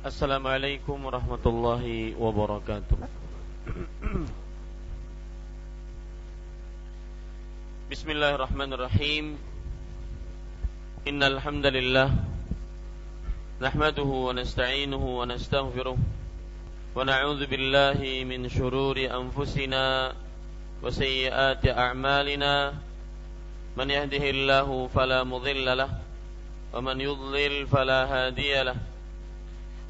Assalamualaikum warahmatullahi wabarakatuh. Bismillahirrahmanirrahim. Innalhamdalillah Nahmaduhu wa nasta'inuhu wa nasta'ghfiruh Wa na'udhu billahi min syururi anfusina Wa sayyiyati Man yahdihillahu falamudillalah Wa man yudlil falahadiyalah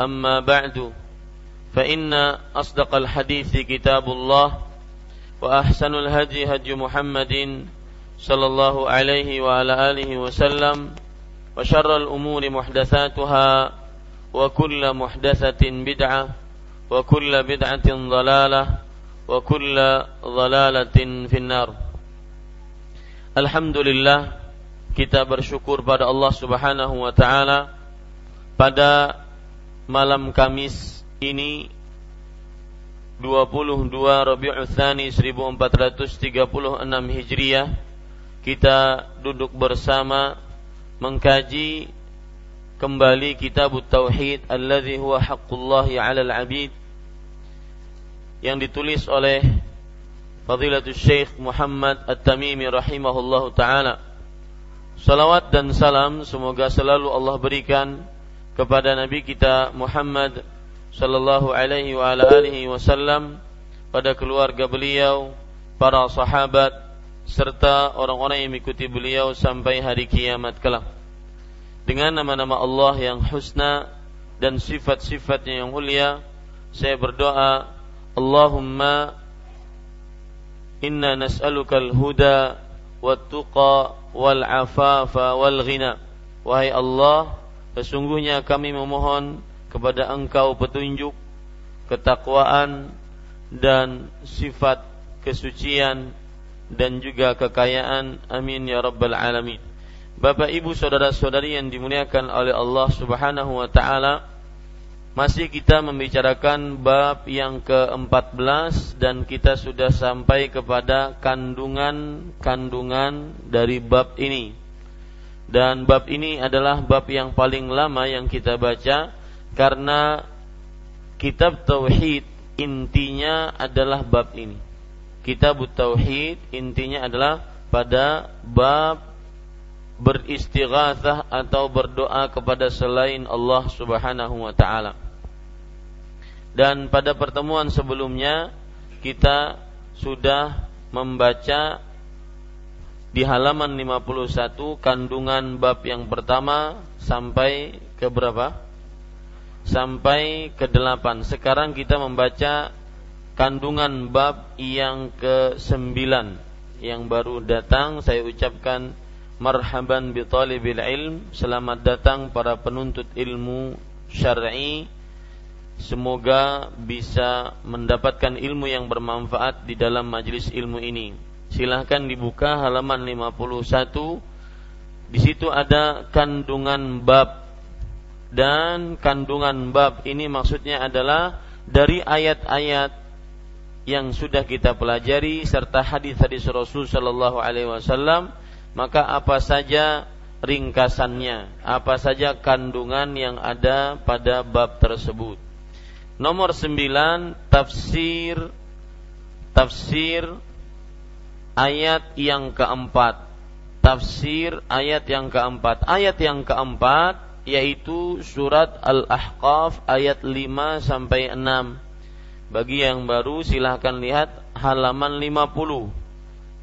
أما بعد فإن أصدق الحديث كتاب الله وأحسن الهدي هدي محمد صلى الله عليه وعلى آله وسلم وشر الأمور محدثاتها وكل محدثة بدعة وكل بدعة ضلالة وكل ضلالة في النار Alhamdulillah kita bersyukur pada Allah Subhanahu wa taala pada malam Kamis ini 22 Rabiul Tsani 1436 Hijriah kita duduk bersama mengkaji kembali kitab Tauhid alladzi huwa haqqullahi 'alal 'abid yang ditulis oleh Fadilatul Syekh Muhammad At-Tamimi rahimahullah taala. Salawat dan salam semoga selalu Allah berikan kepada Nabi kita Muhammad sallallahu alaihi wa ala alihi wasallam pada keluarga beliau, para sahabat serta orang-orang yang mengikuti beliau sampai hari kiamat kelak. Dengan nama-nama Allah yang husna dan sifat-sifatnya yang mulia, saya berdoa, Allahumma Inna nas'alukal huda Wattuqa Wal'afafa Walghina Wahai Allah Sesungguhnya kami memohon Kepada engkau petunjuk Ketakwaan Dan sifat kesucian Dan juga kekayaan Amin ya Rabbal Alamin Bapak ibu saudara saudari yang dimuliakan oleh Allah subhanahu wa ta'ala masih kita membicarakan bab yang ke-14 dan kita sudah sampai kepada kandungan-kandungan dari bab ini. Dan bab ini adalah bab yang paling lama yang kita baca karena kitab tauhid intinya adalah bab ini. Kitab tauhid intinya adalah pada bab beristighatsah atau berdoa kepada selain Allah Subhanahu wa taala. Dan pada pertemuan sebelumnya kita sudah membaca di halaman 51 kandungan bab yang pertama sampai ke berapa? Sampai ke delapan. Sekarang kita membaca kandungan bab yang ke sembilan yang baru datang. Saya ucapkan marhaban bi talibil ilm. Selamat datang para penuntut ilmu syar'i Semoga bisa mendapatkan ilmu yang bermanfaat di dalam majelis ilmu ini. Silahkan dibuka halaman 51. Di situ ada kandungan bab dan kandungan bab ini maksudnya adalah dari ayat-ayat yang sudah kita pelajari serta hadis-hadis Rasul Shallallahu Alaihi Wasallam maka apa saja ringkasannya, apa saja kandungan yang ada pada bab tersebut. Nomor sembilan tafsir tafsir ayat yang keempat. Tafsir ayat yang keempat. Ayat yang keempat yaitu surat Al-Ahqaf ayat 5 sampai 6. Bagi yang baru silahkan lihat halaman 50.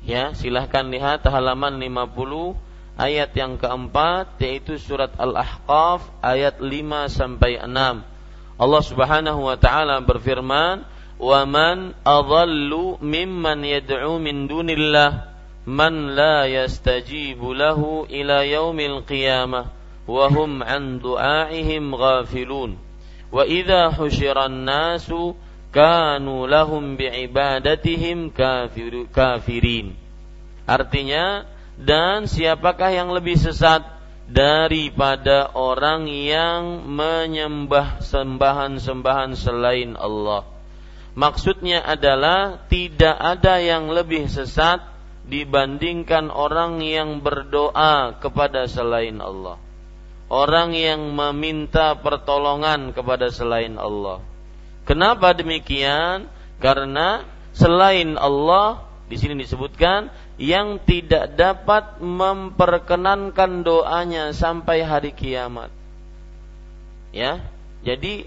Ya, silahkan lihat halaman 50 ayat yang keempat yaitu surat Al-Ahqaf ayat 5 sampai 6. Allah Subhanahu wa taala berfirman, "Wa man adhallu mimman yad'u min dunillah man la yastajibu lahu ila yaumil qiyamah." وهم عن دعائهم غافلون وإذا حشر الناس كانوا لهم بعبادتهم كافرين Artinya dan siapakah yang lebih sesat daripada orang yang menyembah sembahan-sembahan selain Allah. Maksudnya adalah tidak ada yang lebih sesat dibandingkan orang yang berdoa kepada selain Allah orang yang meminta pertolongan kepada selain Allah. Kenapa demikian? Karena selain Allah di sini disebutkan yang tidak dapat memperkenankan doanya sampai hari kiamat. Ya. Jadi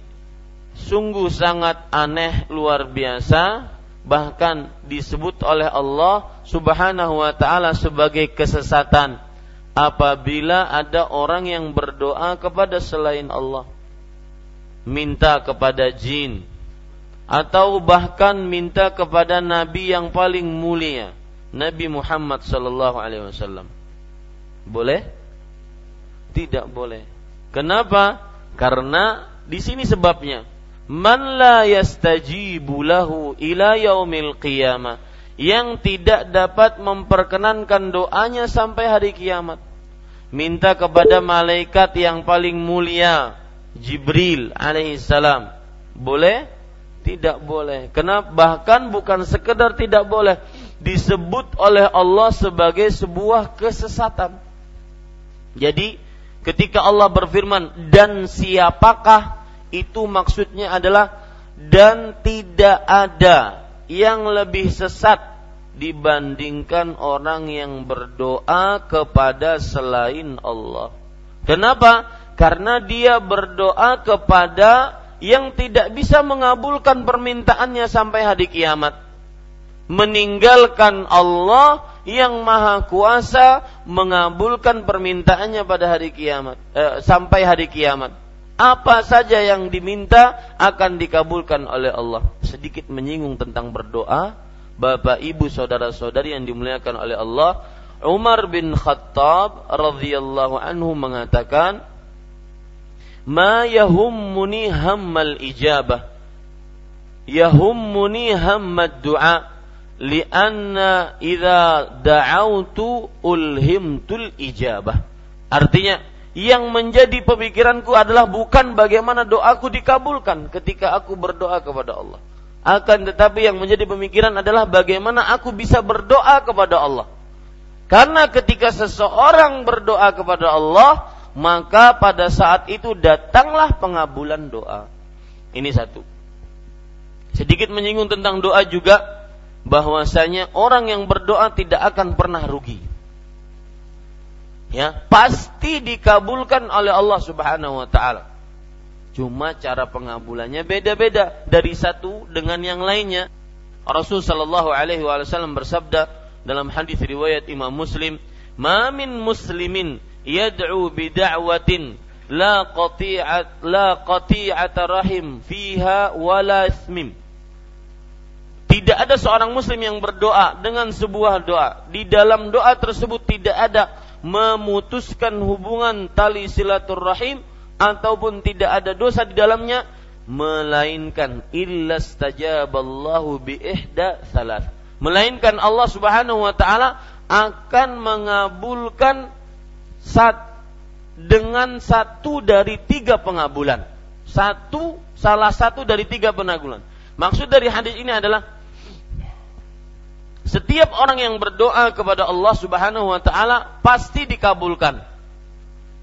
sungguh sangat aneh luar biasa bahkan disebut oleh Allah Subhanahu wa taala sebagai kesesatan. Apabila ada orang yang berdoa kepada selain Allah minta kepada jin atau bahkan minta kepada nabi yang paling mulia Nabi Muhammad sallallahu alaihi wasallam. Boleh? Tidak boleh. Kenapa? Karena di sini sebabnya man la yastajibu lahu ila yaumil qiyamah. Yang tidak dapat memperkenankan doanya sampai hari kiamat. Minta kepada malaikat yang paling mulia Jibril alaihissalam boleh? Tidak boleh. Kenapa? Bahkan bukan sekedar tidak boleh. Disebut oleh Allah sebagai sebuah kesesatan. Jadi ketika Allah berfirman dan siapakah itu maksudnya adalah dan tidak ada yang lebih sesat dibandingkan orang yang berdoa kepada selain Allah. Kenapa? Karena dia berdoa kepada yang tidak bisa mengabulkan permintaannya sampai hari kiamat. Meninggalkan Allah yang maha kuasa mengabulkan permintaannya pada hari kiamat eh, sampai hari kiamat. Apa saja yang diminta akan dikabulkan oleh Allah. Sedikit menyinggung tentang berdoa, Bapak Ibu saudara-saudari yang dimuliakan oleh Allah, Umar bin Khattab radhiyallahu anhu mengatakan, "Ma yahummuni hammal ijabah, yahummuni hammad du'a, lianna idza da'autu ulhimtul ijabah." Artinya, yang menjadi pemikiranku adalah bukan bagaimana doaku dikabulkan ketika aku berdoa kepada Allah akan tetapi yang menjadi pemikiran adalah bagaimana aku bisa berdoa kepada Allah. Karena ketika seseorang berdoa kepada Allah, maka pada saat itu datanglah pengabulan doa. Ini satu. Sedikit menyinggung tentang doa juga bahwasanya orang yang berdoa tidak akan pernah rugi. Ya, pasti dikabulkan oleh Allah Subhanahu wa taala. Cuma cara pengabulannya beda-beda dari satu dengan yang lainnya. Rasul sallallahu alaihi wasallam bersabda dalam hadis riwayat Imam Muslim, "Ma min muslimin yad'u bi da'watin la qati'at la qati'at rahim fiha wala ismim." Tidak ada seorang muslim yang berdoa dengan sebuah doa. Di dalam doa tersebut tidak ada memutuskan hubungan tali silaturrahim ataupun tidak ada dosa di dalamnya melainkan illa stajaballahu bi ihda salat. Melainkan Allah Subhanahu wa taala akan mengabulkan sat dengan satu dari tiga pengabulan. Satu salah satu dari tiga pengabulan. Maksud dari hadis ini adalah setiap orang yang berdoa kepada Allah Subhanahu wa taala pasti dikabulkan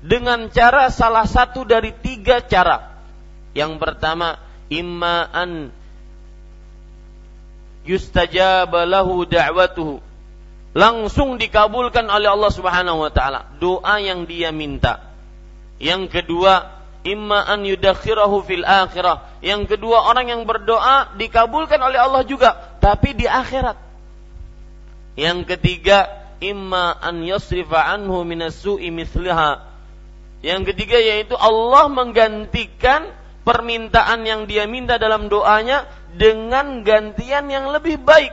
dengan cara salah satu dari tiga cara. Yang pertama, imma an da'watuhu. Langsung dikabulkan oleh Allah Subhanahu wa taala doa yang dia minta. Yang kedua, imma an yudakhirahu fil akhirah. Yang kedua, orang yang berdoa dikabulkan oleh Allah juga, tapi di akhirat. Yang ketiga, imma an yasrifa anhu mithliha. Yang ketiga yaitu Allah menggantikan permintaan yang dia minta dalam doanya dengan gantian yang lebih baik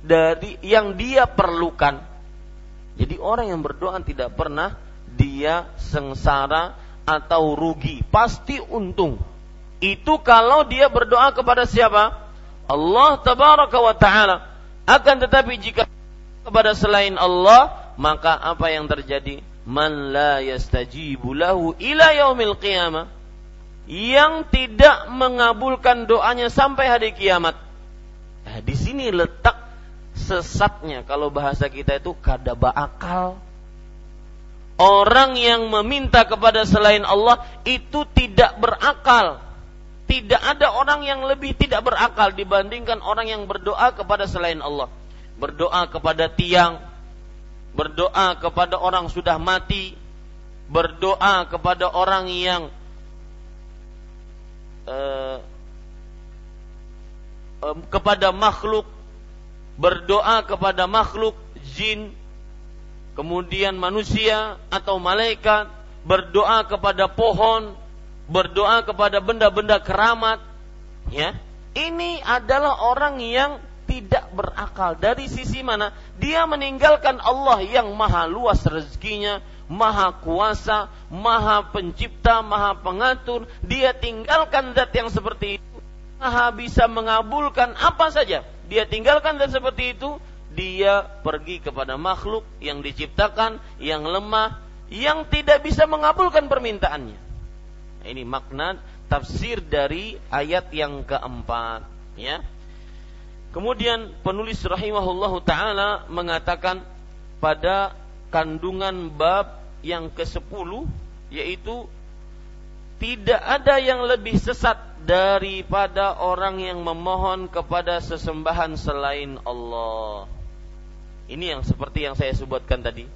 dari yang dia perlukan. Jadi orang yang berdoa tidak pernah dia sengsara atau rugi, pasti untung. Itu kalau dia berdoa kepada siapa? Allah tabaraka wa taala. Akan tetapi jika kepada selain Allah, maka apa yang terjadi? Man la yastajibu lahu ila yaumil qiyamah. Yang tidak mengabulkan doanya sampai hari kiamat. Nah, di sini letak sesatnya kalau bahasa kita itu kadaba akal Orang yang meminta kepada selain Allah itu tidak berakal. Tidak ada orang yang lebih tidak berakal dibandingkan orang yang berdoa kepada selain Allah. Berdoa kepada tiang, berdoa kepada orang sudah mati, berdoa kepada orang yang uh, um, kepada makhluk, berdoa kepada makhluk jin, kemudian manusia atau malaikat. Berdoa kepada pohon, berdoa kepada benda-benda keramat, ya. Ini adalah orang yang tidak berakal. Dari sisi mana? Dia meninggalkan Allah yang maha luas rezekinya, maha kuasa, maha pencipta, maha pengatur. Dia tinggalkan zat yang seperti itu. Maha bisa mengabulkan apa saja. Dia tinggalkan zat seperti itu dia pergi kepada makhluk yang diciptakan, yang lemah, yang tidak bisa mengabulkan permintaannya. Ini makna tafsir dari ayat yang keempat, ya. Kemudian penulis rahimahullahu taala mengatakan pada kandungan bab yang ke-10 yaitu tidak ada yang lebih sesat daripada orang yang memohon kepada sesembahan selain Allah. Ini yang seperti yang saya sebutkan tadi.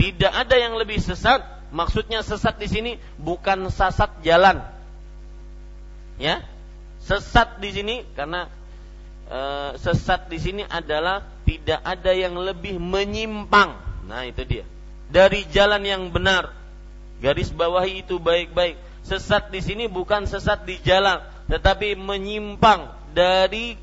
Tidak ada yang lebih sesat. Maksudnya sesat di sini bukan sesat jalan. Ya, sesat di sini karena e, sesat di sini adalah tidak ada yang lebih menyimpang. Nah itu dia. Dari jalan yang benar. Garis bawahi itu baik-baik. Sesat di sini bukan sesat di jalan, tetapi menyimpang dari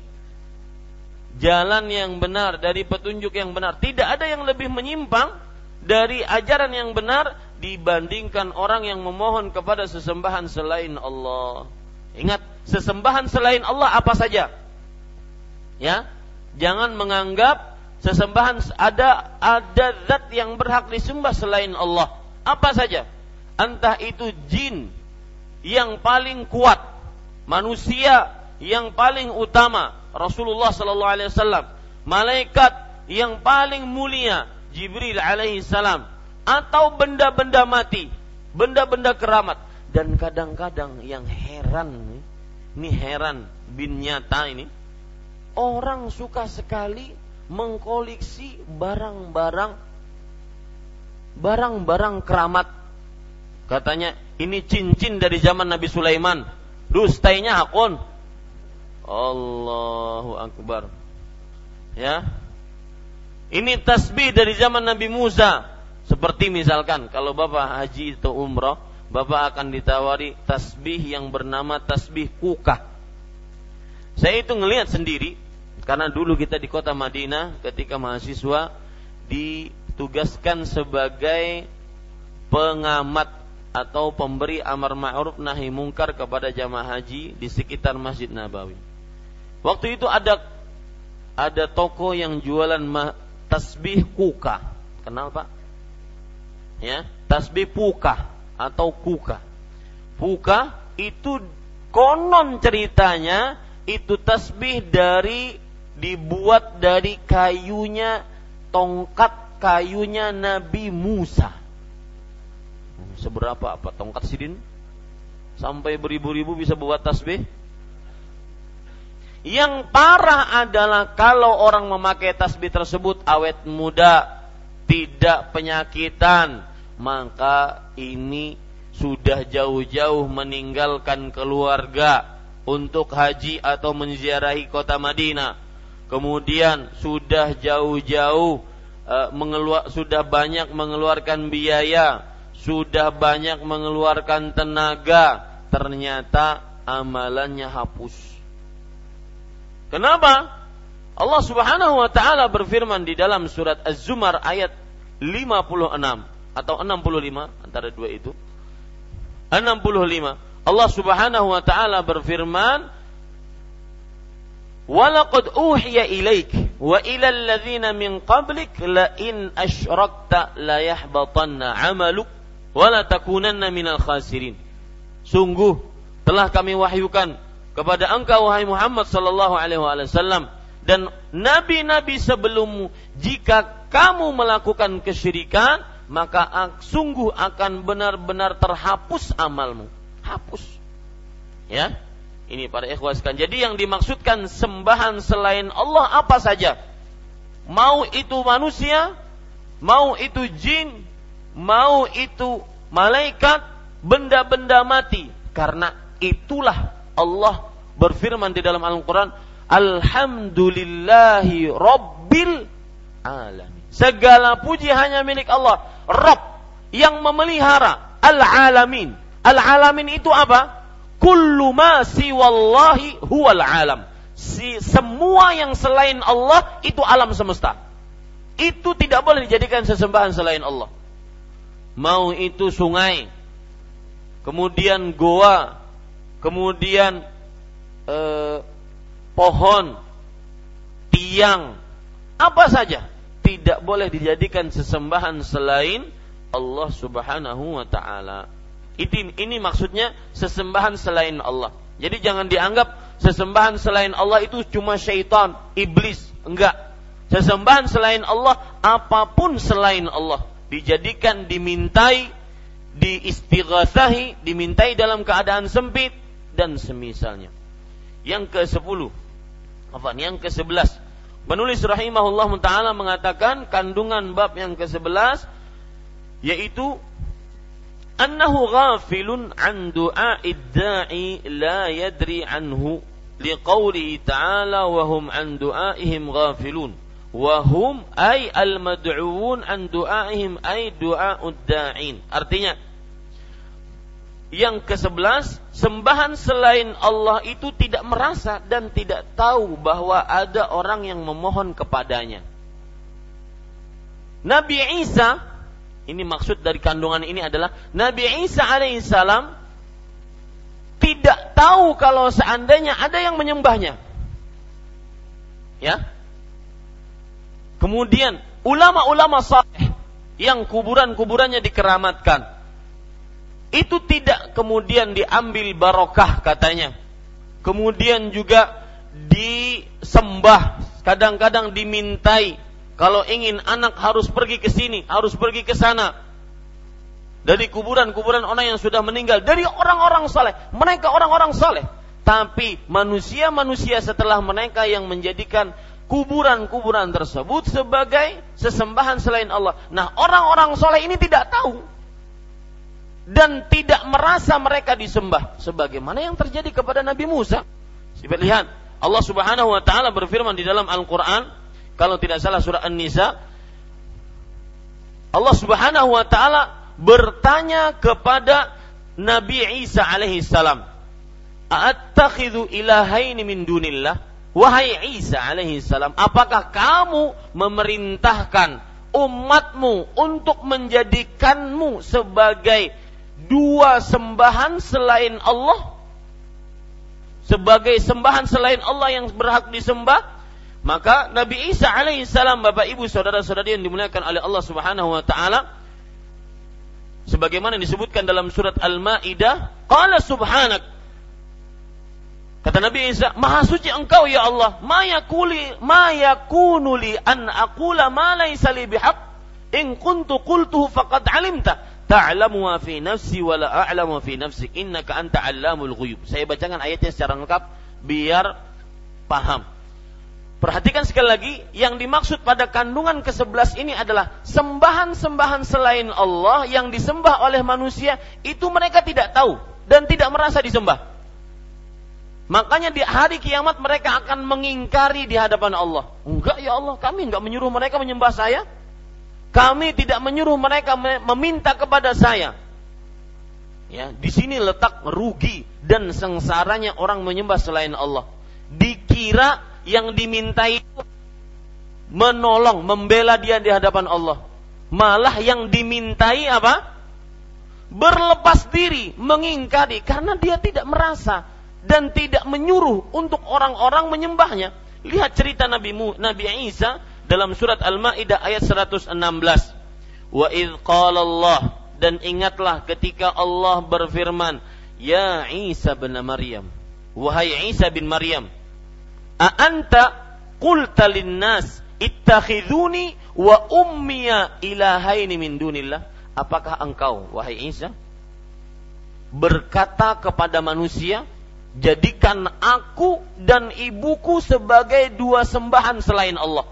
jalan yang benar, dari petunjuk yang benar. Tidak ada yang lebih menyimpang dari ajaran yang benar dibandingkan orang yang memohon kepada sesembahan selain Allah. Ingat, sesembahan selain Allah apa saja? Ya, jangan menganggap sesembahan ada ada zat yang berhak disembah selain Allah. Apa saja? Entah itu jin yang paling kuat, manusia yang paling utama, Rasulullah sallallahu alaihi wasallam, malaikat yang paling mulia Jibril alaihi salam atau benda-benda mati, benda-benda keramat dan kadang-kadang yang heran ini heran bin nyata ini orang suka sekali mengkoleksi barang-barang barang-barang keramat katanya ini cincin dari zaman Nabi Sulaiman dustainya hakun Allahu Akbar. Ya. Ini tasbih dari zaman Nabi Musa. Seperti misalkan kalau Bapak haji atau umroh, Bapak akan ditawari tasbih yang bernama tasbih kukah. Saya itu ngelihat sendiri karena dulu kita di kota Madinah ketika mahasiswa ditugaskan sebagai pengamat atau pemberi amar ma'ruf nahi mungkar kepada jamaah haji di sekitar Masjid Nabawi. Waktu itu ada ada toko yang jualan tasbih kuka. Kenal Pak? Ya, tasbih puka atau kuka. Puka itu konon ceritanya itu tasbih dari dibuat dari kayunya tongkat kayunya Nabi Musa. Seberapa apa tongkat sidin? Sampai beribu-ribu bisa buat tasbih? Yang parah adalah kalau orang memakai tasbih tersebut awet muda, tidak penyakitan, maka ini sudah jauh-jauh meninggalkan keluarga untuk haji atau menziarahi kota Madinah. Kemudian sudah jauh-jauh uh, mengeluar sudah banyak mengeluarkan biaya, sudah banyak mengeluarkan tenaga, ternyata amalannya hapus. Kenapa? Allah Subhanahu wa taala berfirman di dalam surat Az-Zumar ayat 56 atau 65 antara dua itu. 65. Allah Subhanahu wa taala berfirman, "Walaqad uhiya ilaik wa ila alladhina min qablik la in asyrakta la yahbatanna 'amaluk wa la takunanna minal khasirin." Sungguh telah kami wahyukan kepada engkau wahai Muhammad sallallahu alaihi wasallam dan nabi-nabi sebelummu jika kamu melakukan kesyirikan maka sungguh akan benar-benar terhapus amalmu. Hapus. Ya. Ini para ikhwaskan. Jadi yang dimaksudkan sembahan selain Allah apa saja? Mau itu manusia, mau itu jin, mau itu malaikat, benda-benda mati. Karena itulah Allah berfirman di dalam Al-Quran, Alhamdulillahi Rabbil Alamin. Segala puji hanya milik Allah. Rob yang memelihara al-alamin. Al-alamin itu apa? Kullu ma siwallahi huwal alam. Si, semua yang selain Allah itu alam semesta. Itu tidak boleh dijadikan sesembahan selain Allah. Mau itu sungai, kemudian goa, kemudian eh, pohon, tiang, apa saja tidak boleh dijadikan sesembahan selain Allah Subhanahu wa taala. Ini ini maksudnya sesembahan selain Allah. Jadi jangan dianggap sesembahan selain Allah itu cuma syaitan, iblis. Enggak. Sesembahan selain Allah apa pun selain Allah dijadikan dimintai diistighathahi, dimintai dalam keadaan sempit dan semisalnya. Yang ke-10. Apa? Yang ke-11 Penulis rahimahullah taala mengatakan kandungan bab yang ke-11 yaitu annahu ghafilun an du'a'id da'i la yadri anhu liqaulihi ta'ala wa hum an du'aihim ghafilun wa hum ay al mad'uun an du'aihim ay da'in artinya yang ke-11, sembahan selain Allah itu tidak merasa dan tidak tahu bahwa ada orang yang memohon kepadanya. Nabi Isa, ini maksud dari kandungan ini adalah Nabi Isa alaihissalam tidak tahu kalau seandainya ada yang menyembahnya. Ya. Kemudian ulama-ulama saleh yang kuburan-kuburannya dikeramatkan itu tidak kemudian diambil barokah katanya. Kemudian juga disembah, kadang-kadang dimintai kalau ingin anak harus pergi ke sini, harus pergi ke sana. Dari kuburan-kuburan orang yang sudah meninggal, dari orang-orang saleh, mereka orang-orang saleh. Tapi manusia-manusia setelah mereka yang menjadikan kuburan-kuburan tersebut sebagai sesembahan selain Allah. Nah, orang-orang soleh ini tidak tahu dan tidak merasa mereka disembah sebagaimana yang terjadi kepada Nabi Musa. Kita lihat Allah Subhanahu wa taala berfirman di dalam Al-Qur'an kalau tidak salah surah An-Nisa Allah Subhanahu wa taala bertanya kepada Nabi Isa alaihi salam, "Attakhidhu ilahaini min dunillah?" Wahai Isa alaihi salam, apakah kamu memerintahkan umatmu untuk menjadikanmu sebagai dua sembahan selain Allah sebagai sembahan selain Allah yang berhak disembah maka Nabi Isa alaihissalam Bapak Ibu saudara-saudari yang dimuliakan oleh Allah Subhanahu wa taala sebagaimana disebutkan dalam surat Al-Maidah qala subhanak. Kata Nabi Isa maha suci engkau ya Allah. Ma yakuli li an aqula ma laysa li bihaq. In kuntu qultuhu faqad alimta. Ta'lamu ma fi nafsi wa la a'lamu fi nafsik. Innaka anta 'allamul ghuyub. Saya bacakan ayatnya secara lengkap biar paham. Perhatikan sekali lagi, yang dimaksud pada kandungan ke-11 ini adalah sembahan-sembahan selain Allah yang disembah oleh manusia, itu mereka tidak tahu dan tidak merasa disembah. Makanya di hari kiamat mereka akan mengingkari di hadapan Allah. Enggak ya Allah, kami enggak menyuruh mereka menyembah saya. Kami tidak menyuruh mereka meminta kepada saya. Ya, di sini letak rugi dan sengsaranya orang menyembah selain Allah. Dikira yang dimintai menolong, membela dia di hadapan Allah. Malah yang dimintai apa? Berlepas diri, mengingkari karena dia tidak merasa dan tidak menyuruh untuk orang-orang menyembahnya. Lihat cerita Nabi Mu, Nabi Isa dalam surat Al-Maidah ayat 116. Wa id qala Allah dan ingatlah ketika Allah berfirman, "Ya Isa bin Maryam, wahai Isa bin Maryam, A anta qulta linnas ittakhiduni wa ummiya ilahaini min dunillah? Apakah engkau wahai Isa berkata kepada manusia, jadikan aku dan ibuku sebagai dua sembahan selain Allah.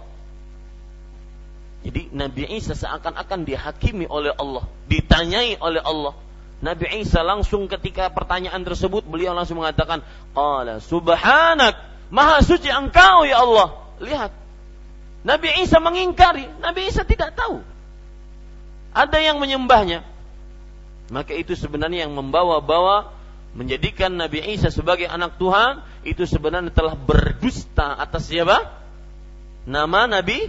Jadi Nabi Isa seakan-akan dihakimi oleh Allah, ditanyai oleh Allah. Nabi Isa langsung ketika pertanyaan tersebut beliau langsung mengatakan, "Qala subhanak Maha suci engkau ya Allah. Lihat. Nabi Isa mengingkari. Nabi Isa tidak tahu. Ada yang menyembahnya. Maka itu sebenarnya yang membawa-bawa menjadikan Nabi Isa sebagai anak Tuhan itu sebenarnya telah berdusta atas siapa? Nama Nabi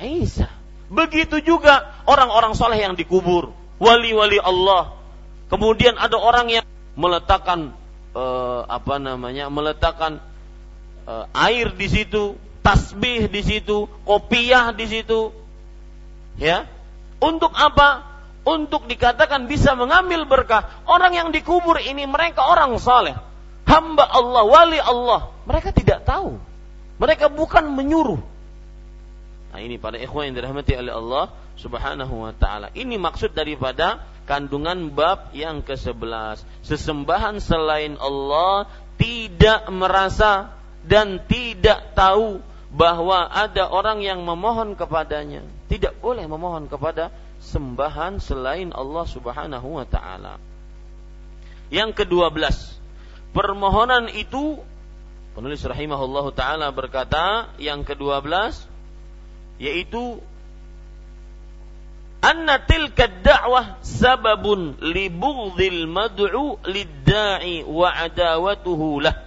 Isa. Begitu juga orang-orang soleh yang dikubur, wali-wali Allah. Kemudian ada orang yang meletakkan uh, apa namanya? meletakkan air di situ, tasbih di situ, kopiah di situ. Ya. Untuk apa? Untuk dikatakan bisa mengambil berkah. Orang yang dikubur ini mereka orang saleh, hamba Allah, wali Allah. Mereka tidak tahu. Mereka bukan menyuruh. Nah, ini pada ikhwan yang dirahmati oleh Allah Subhanahu wa taala. Ini maksud daripada kandungan bab yang ke-11. Sesembahan selain Allah tidak merasa dan tidak tahu bahwa ada orang yang memohon kepadanya. Tidak boleh memohon kepada sembahan selain Allah Subhanahu wa taala. Yang kedua belas, permohonan itu penulis rahimahullahu taala berkata yang kedua belas yaitu anna tilka da'wah sababun li bughdil mad'u lid-da'i wa adawatuhu lah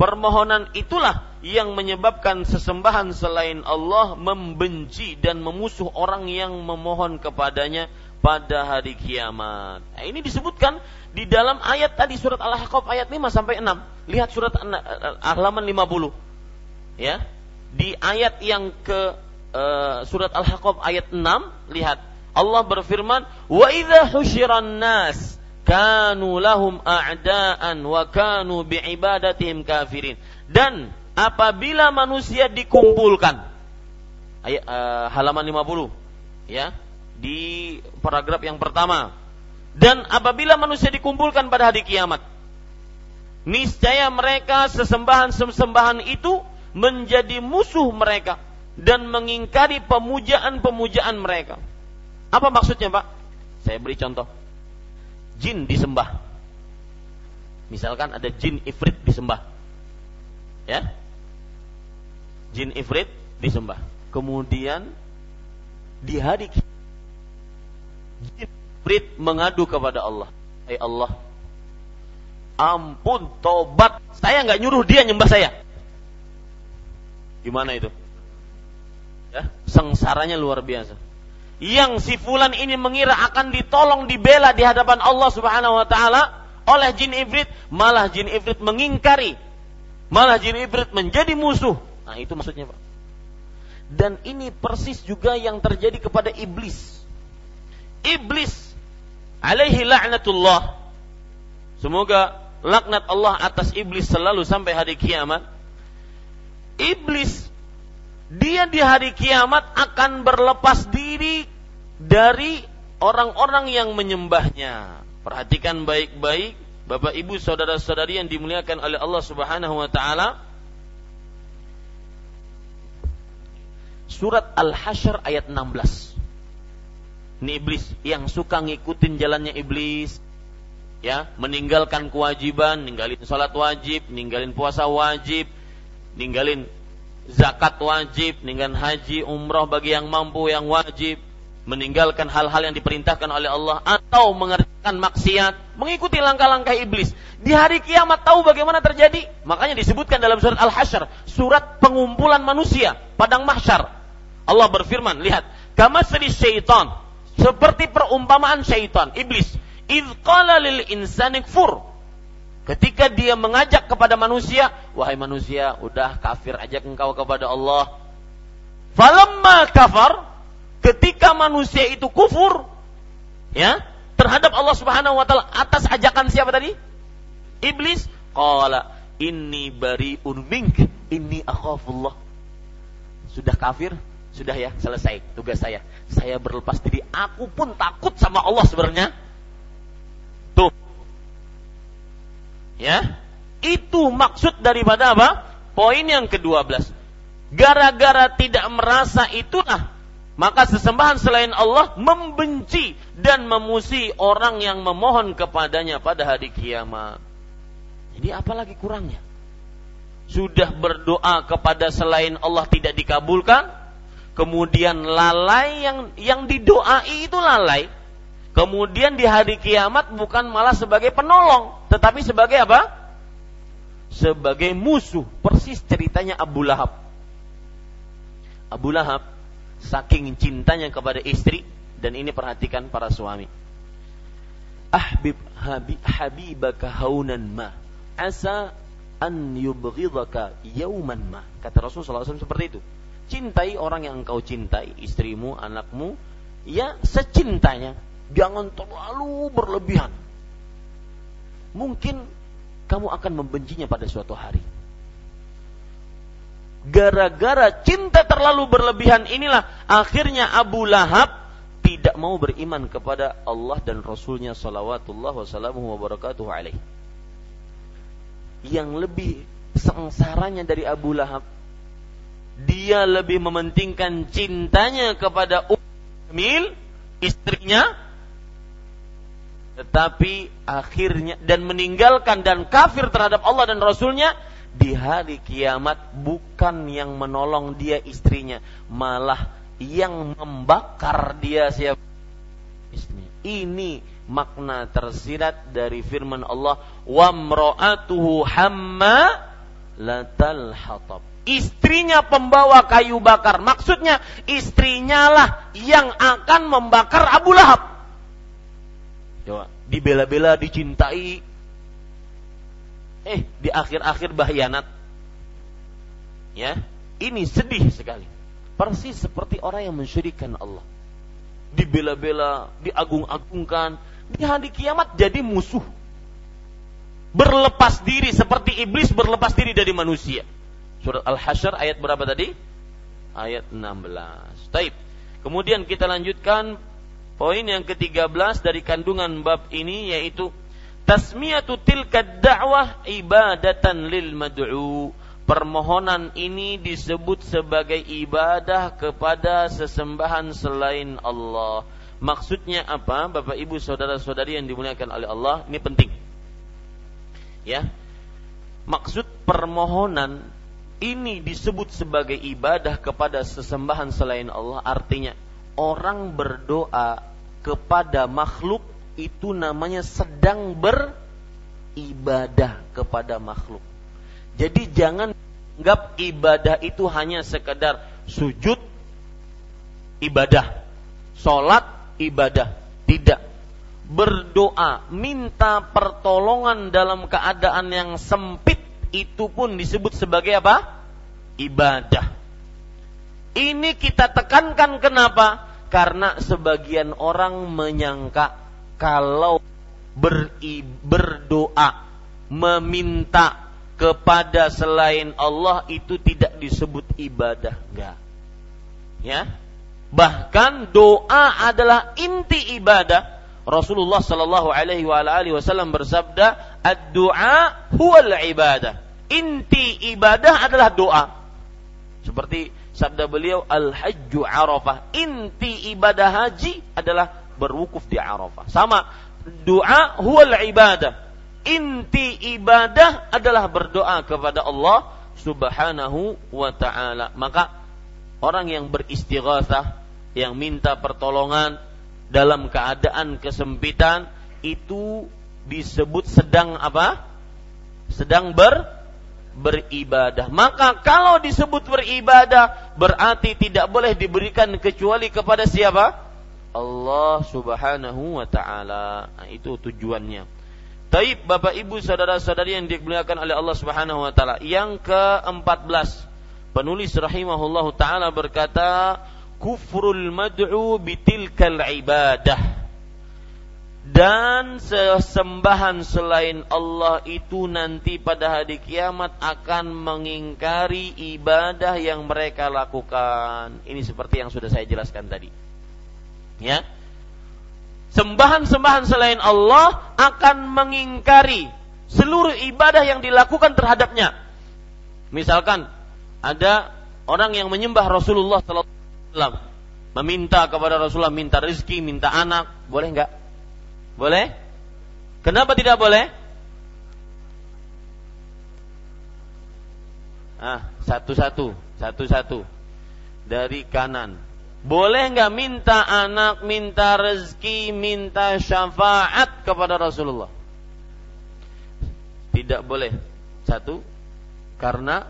Permohonan itulah yang menyebabkan sesembahan selain Allah membenci dan memusuh orang yang memohon kepadanya pada hari kiamat. Nah, ini disebutkan di dalam ayat tadi surat Al-Ahqaf ayat 5 sampai 6. Lihat surat halaman 50. Ya. Di ayat yang ke uh, surat Al-Ahqaf ayat 6, lihat Allah berfirman, "Wa idza husyiran nas kanu lahum a'daan wa kanu bi'ibadatihim kafirin. Dan apabila manusia dikumpulkan ayat uh, halaman 50 ya di paragraf yang pertama dan apabila manusia dikumpulkan pada hari kiamat niscaya mereka sesembahan-sesembahan itu menjadi musuh mereka dan mengingkari pemujaan-pemujaan mereka. Apa maksudnya, Pak? Saya beri contoh jin disembah. Misalkan ada jin ifrit disembah. Ya. Jin ifrit disembah. Kemudian di hari jin ifrit mengadu kepada Allah. Hai hey Allah, ampun tobat. Saya nggak nyuruh dia nyembah saya. Gimana itu? Ya, sengsaranya luar biasa yang si fulan ini mengira akan ditolong dibela di hadapan Allah Subhanahu wa taala oleh jin ibrit, malah jin ibrit mengingkari. Malah jin ibrit menjadi musuh. Nah, itu maksudnya, Pak. Dan ini persis juga yang terjadi kepada iblis. Iblis alaihi la'natullah. Semoga laknat Allah atas iblis selalu sampai hari kiamat. Iblis dia di hari kiamat akan berlepas diri dari orang-orang yang menyembahnya. Perhatikan baik-baik, Bapak Ibu, saudara-saudari yang dimuliakan oleh Allah Subhanahu wa taala. surat Al-Hasyr ayat 16. Ini iblis yang suka ngikutin jalannya iblis. Ya, meninggalkan kewajiban, ninggalin sholat wajib, ninggalin puasa wajib, ninggalin zakat wajib, ninggalin haji, umroh bagi yang mampu yang wajib, meninggalkan hal-hal yang diperintahkan oleh Allah atau mengerjakan maksiat, mengikuti langkah-langkah iblis. Di hari kiamat tahu bagaimana terjadi? Makanya disebutkan dalam surat Al-Hasyr, surat pengumpulan manusia, padang mahsyar. Allah berfirman, lihat, kama syaitan, seperti perumpamaan syaitan, iblis. Idh qala lil insani kfur. Ketika dia mengajak kepada manusia, wahai manusia, udah kafir aja engkau kepada Allah. Falamma kafar, ketika manusia itu kufur, ya, terhadap Allah Subhanahu wa taala atas ajakan siapa tadi? Iblis. Qala inni bariun mink, inni akhafullah. Sudah kafir, sudah ya, selesai tugas saya. Saya berlepas diri. Aku pun takut sama Allah sebenarnya. Tuh. Ya. Itu maksud daripada apa? Poin yang ke-12. Gara-gara tidak merasa itulah maka sesembahan selain Allah membenci dan memusi orang yang memohon kepadanya pada hari kiamat. Jadi apalagi kurangnya? Sudah berdoa kepada selain Allah tidak dikabulkan, kemudian lalai yang yang didoai itu lalai. Kemudian di hari kiamat bukan malah sebagai penolong, tetapi sebagai apa? Sebagai musuh. Persis ceritanya Abu Lahab. Abu Lahab saking cintanya kepada istri dan ini perhatikan para suami. Ahbib habib habibaka haunan ma asa an yubghidaka yauman ma. Kata Rasulullah SAW seperti itu cintai orang yang engkau cintai, istrimu, anakmu, ya secintanya. Jangan terlalu berlebihan. Mungkin kamu akan membencinya pada suatu hari. Gara-gara cinta terlalu berlebihan inilah akhirnya Abu Lahab tidak mau beriman kepada Allah dan Rasulnya salawatullah wassalamu wabarakatuh alaih. Yang lebih sengsaranya dari Abu Lahab dia lebih mementingkan cintanya kepada Umil istrinya tetapi akhirnya dan meninggalkan dan kafir terhadap Allah dan Rasulnya di hari kiamat bukan yang menolong dia istrinya malah yang membakar dia siapa istrinya ini makna tersirat dari firman Allah wa mra'atuhu hamma latal hatab istrinya pembawa kayu bakar. Maksudnya istrinya lah yang akan membakar Abu Lahab. Coba, dibela-bela, dicintai. Eh, di akhir-akhir bahianat. Ya, ini sedih sekali. Persis seperti orang yang mensyirikan Allah. Dibela-bela, diagung-agungkan, di hari kiamat jadi musuh. Berlepas diri seperti iblis berlepas diri dari manusia. Surat Al-Hasyr ayat berapa tadi? Ayat 16. Taib. Kemudian kita lanjutkan poin yang ke-13 dari kandungan bab ini yaitu tasmiyatu tilka da'wah ibadatan lil mad'u. Permohonan ini disebut sebagai ibadah kepada sesembahan selain Allah. Maksudnya apa? Bapak Ibu saudara-saudari yang dimuliakan oleh Allah, ini penting. Ya. Maksud permohonan ini disebut sebagai ibadah kepada sesembahan selain Allah artinya orang berdoa kepada makhluk itu namanya sedang beribadah kepada makhluk. Jadi jangan anggap ibadah itu hanya sekedar sujud ibadah, sholat ibadah, tidak. Berdoa, minta pertolongan dalam keadaan yang sempit itu pun disebut sebagai apa? Ibadah. Ini kita tekankan kenapa? Karena sebagian orang menyangka kalau beri, berdoa, meminta kepada selain Allah itu tidak disebut ibadah, enggak. Ya. Bahkan doa adalah inti ibadah Rasulullah Shallallahu Alaihi Wasallam bersabda, "Ad-du'a huwal ibadah." Inti ibadah adalah doa. Seperti Sabda beliau, Al-Hajju Arafah. Inti ibadah haji adalah berwukuf di Arafah. Sama, doa huwal ibadah. Inti ibadah adalah berdoa kepada Allah subhanahu wa ta'ala. Maka orang yang beristighatsah, yang minta pertolongan dalam keadaan kesempitan, itu disebut sedang apa? Sedang ber beribadah. Maka kalau disebut beribadah berarti tidak boleh diberikan kecuali kepada siapa? Allah Subhanahu wa taala. Nah, itu tujuannya. Taib Bapak Ibu saudara-saudari yang dimuliakan oleh Allah Subhanahu wa taala. Yang ke-14 penulis rahimahullah taala berkata kufrul mad'u bitilkal ibadah dan sesembahan selain Allah itu nanti pada hari kiamat akan mengingkari ibadah yang mereka lakukan. Ini seperti yang sudah saya jelaskan tadi. Ya. Sembahan-sembahan selain Allah akan mengingkari seluruh ibadah yang dilakukan terhadapnya. Misalkan ada orang yang menyembah Rasulullah wasallam, meminta kepada Rasulullah minta rezeki, minta anak, boleh enggak? Boleh? Kenapa tidak boleh? Ah, satu-satu, satu-satu. Dari kanan. Boleh nggak minta anak, minta rezeki, minta syafaat kepada Rasulullah? Tidak boleh. Satu, karena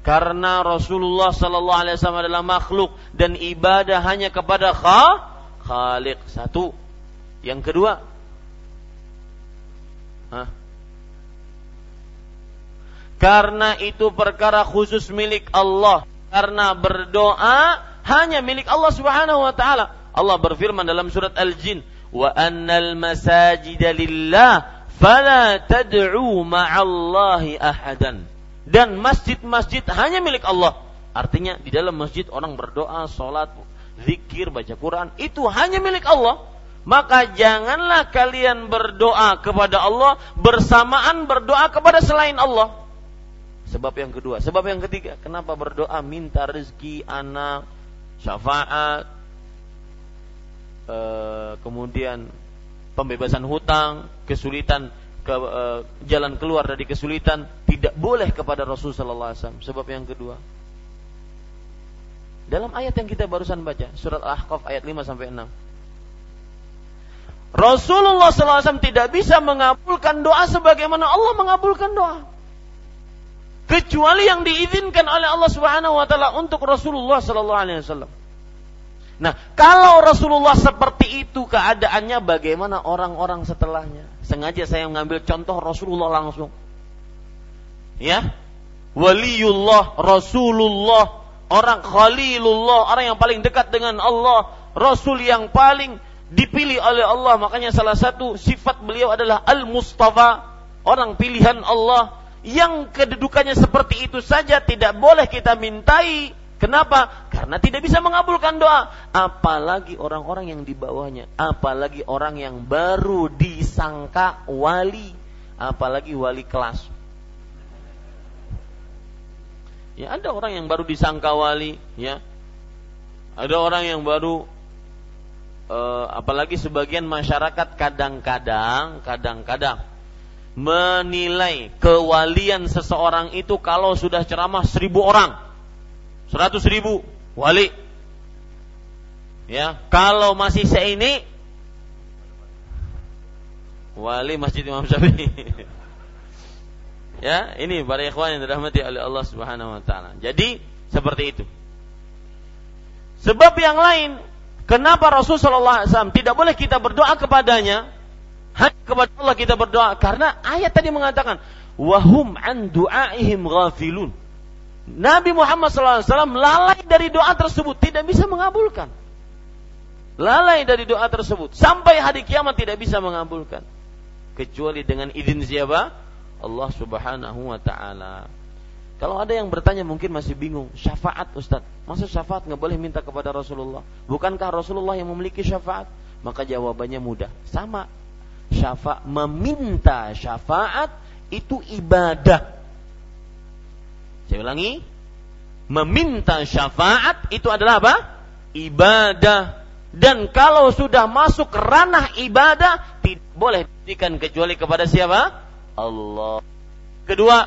karena Rasulullah Sallallahu Alaihi Wasallam adalah makhluk dan ibadah hanya kepada Kha Khalik satu. Yang kedua, Hah? Karena itu perkara khusus milik Allah. Karena berdoa hanya milik Allah Subhanahu wa taala. Allah berfirman dalam surat Al-Jin, "Wa annal masajida lillah fala tad'u ma'allahi ahadan." Dan masjid-masjid hanya milik Allah. Artinya di dalam masjid orang berdoa, sholat, zikir, baca Quran, itu hanya milik Allah. Maka janganlah kalian berdoa kepada Allah bersamaan berdoa kepada selain Allah. Sebab yang kedua, sebab yang ketiga, kenapa berdoa minta rezeki, anak, syafaat, e, kemudian pembebasan hutang, kesulitan ke, e, jalan keluar dari kesulitan tidak boleh kepada Rasulullah SAW. Sebab yang kedua, dalam ayat yang kita barusan baca, surat Al-Ahqaf ayat 5 sampai 6. Rasulullah SAW tidak bisa mengabulkan doa sebagaimana Allah mengabulkan doa. Kecuali yang diizinkan oleh Allah Subhanahu wa taala untuk Rasulullah sallallahu alaihi wasallam. Nah, kalau Rasulullah seperti itu keadaannya bagaimana orang-orang setelahnya? Sengaja saya mengambil contoh Rasulullah langsung. Ya. Waliullah, Rasulullah orang khalilullah, orang yang paling dekat dengan Allah, rasul yang paling dipilih oleh Allah. Makanya salah satu sifat beliau adalah al-mustafa, orang pilihan Allah yang kedudukannya seperti itu saja tidak boleh kita mintai. Kenapa? Karena tidak bisa mengabulkan doa. Apalagi orang-orang yang di bawahnya. Apalagi orang yang baru disangka wali. Apalagi wali kelas Ya ada orang yang baru disangka wali, ya. Ada orang yang baru uh, apalagi sebagian masyarakat kadang-kadang kadang-kadang menilai kewalian seseorang itu kalau sudah ceramah seribu orang, seratus ribu wali. Ya, kalau masih seini wali Masjid Imam Syafi'i. Ya, ini para ikhwan yang dirahmati oleh Allah Subhanahu wa taala. Jadi seperti itu. Sebab yang lain, kenapa Rasul sallallahu alaihi wasallam tidak boleh kita berdoa kepadanya? Hanya kepada Allah kita berdoa karena ayat tadi mengatakan wahum an du'aihim ghafilun. Nabi Muhammad SAW lalai dari doa tersebut, tidak bisa mengabulkan. Lalai dari doa tersebut. Sampai hari kiamat tidak bisa mengabulkan. Kecuali dengan izin siapa? Allah Subhanahu wa taala. Kalau ada yang bertanya mungkin masih bingung, syafaat Ustaz. Masa syafaat nggak boleh minta kepada Rasulullah? Bukankah Rasulullah yang memiliki syafaat? Maka jawabannya mudah. Sama. Syafaat meminta syafaat itu ibadah. Saya ulangi, meminta syafaat itu adalah apa? Ibadah. Dan kalau sudah masuk ranah ibadah, tidak boleh diberikan kecuali kepada siapa? Allah. Kedua,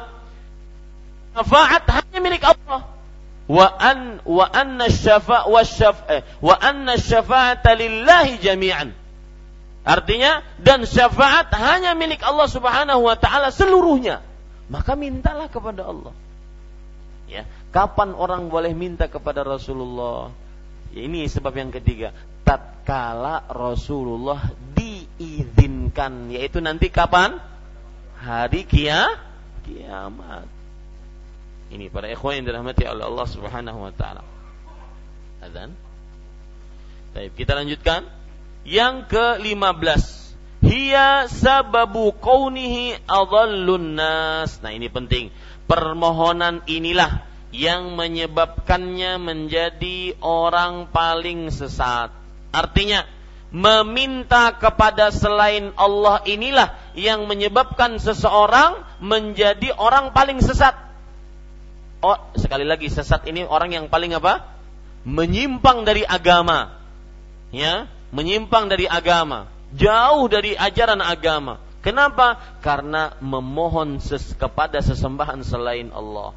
syafaat hanya milik Allah. Wa an wa anna syafa wa syaf eh, wa anna syafa'ata lillahi jami'an. Artinya dan syafaat hanya milik Allah Subhanahu wa taala seluruhnya. Maka mintalah kepada Allah. Ya, kapan orang boleh minta kepada Rasulullah? Ya, ini sebab yang ketiga. Tatkala Rasulullah diizinkan, yaitu nanti kapan? Hari kia, kiamat. Ini para ikhwan yang dirahmati oleh Allah Subhanahu wa taala. Azan. Baik, kita lanjutkan. Yang ke-15. Hiya sababu kaunihi adallun nas. Nah, ini penting permohonan inilah yang menyebabkannya menjadi orang paling sesat. Artinya, meminta kepada selain Allah inilah yang menyebabkan seseorang menjadi orang paling sesat. Oh, sekali lagi sesat ini orang yang paling apa? Menyimpang dari agama. Ya, menyimpang dari agama, jauh dari ajaran agama. Kenapa? Karena memohon ses kepada sesembahan selain Allah.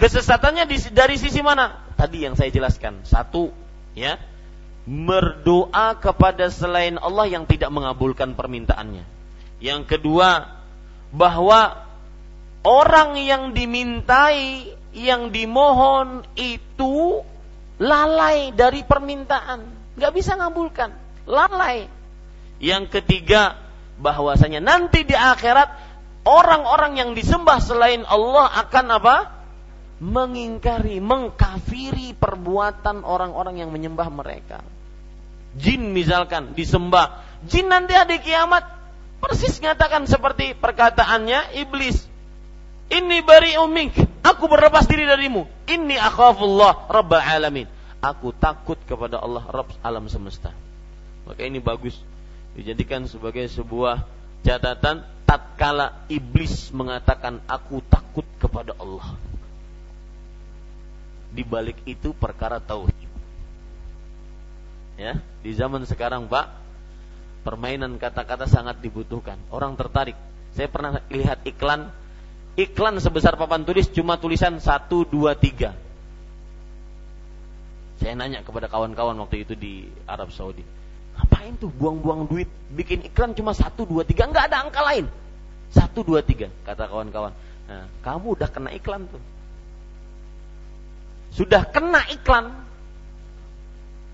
Kesesatannya di, dari sisi mana? Tadi yang saya jelaskan. Satu, ya, berdoa kepada selain Allah yang tidak mengabulkan permintaannya. Yang kedua, bahwa orang yang dimintai, yang dimohon itu lalai dari permintaan, nggak bisa ngabulkan, lalai. Yang ketiga, bahwasanya nanti di akhirat orang-orang yang disembah selain Allah akan apa? Mengingkari, mengkafiri perbuatan orang-orang yang menyembah mereka. Jin misalkan disembah, jin nanti ada kiamat persis nyatakan seperti perkataannya iblis. Ini bari umik, aku berlepas diri darimu. Ini akhafullah rabbal alamin. Aku takut kepada Allah Rabb alam semesta. Maka ini bagus dijadikan sebagai sebuah catatan tatkala iblis mengatakan aku takut kepada Allah. Di balik itu perkara tauhid. Ya, di zaman sekarang, Pak, permainan kata-kata sangat dibutuhkan. Orang tertarik. Saya pernah lihat iklan iklan sebesar papan tulis cuma tulisan 1 2 3. Saya nanya kepada kawan-kawan waktu itu di Arab Saudi Ngapain tuh buang-buang duit bikin iklan cuma satu dua tiga nggak ada angka lain satu dua tiga kata kawan-kawan. Nah, kamu udah kena iklan tuh. Sudah kena iklan.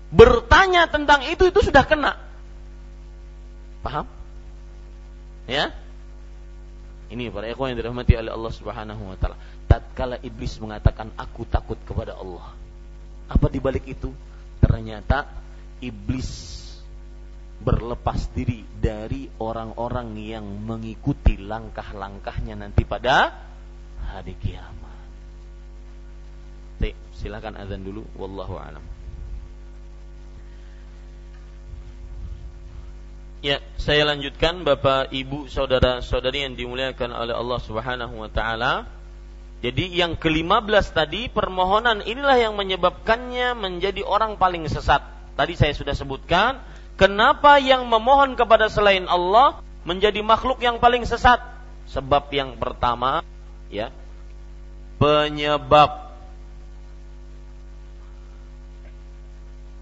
Bertanya tentang itu itu sudah kena. Paham? Ya? Ini para ikhwan yang dirahmati oleh Allah Subhanahu wa taala. Tatkala iblis mengatakan aku takut kepada Allah. Apa dibalik itu? Ternyata iblis berlepas diri dari orang-orang yang mengikuti langkah-langkahnya nanti pada hari kiamat. Baik, silakan azan dulu wallahu alam. Ya, saya lanjutkan Bapak, Ibu, saudara-saudari yang dimuliakan oleh Allah Subhanahu wa taala. Jadi yang ke-15 tadi permohonan inilah yang menyebabkannya menjadi orang paling sesat. Tadi saya sudah sebutkan Kenapa yang memohon kepada selain Allah menjadi makhluk yang paling sesat? Sebab yang pertama, ya, penyebab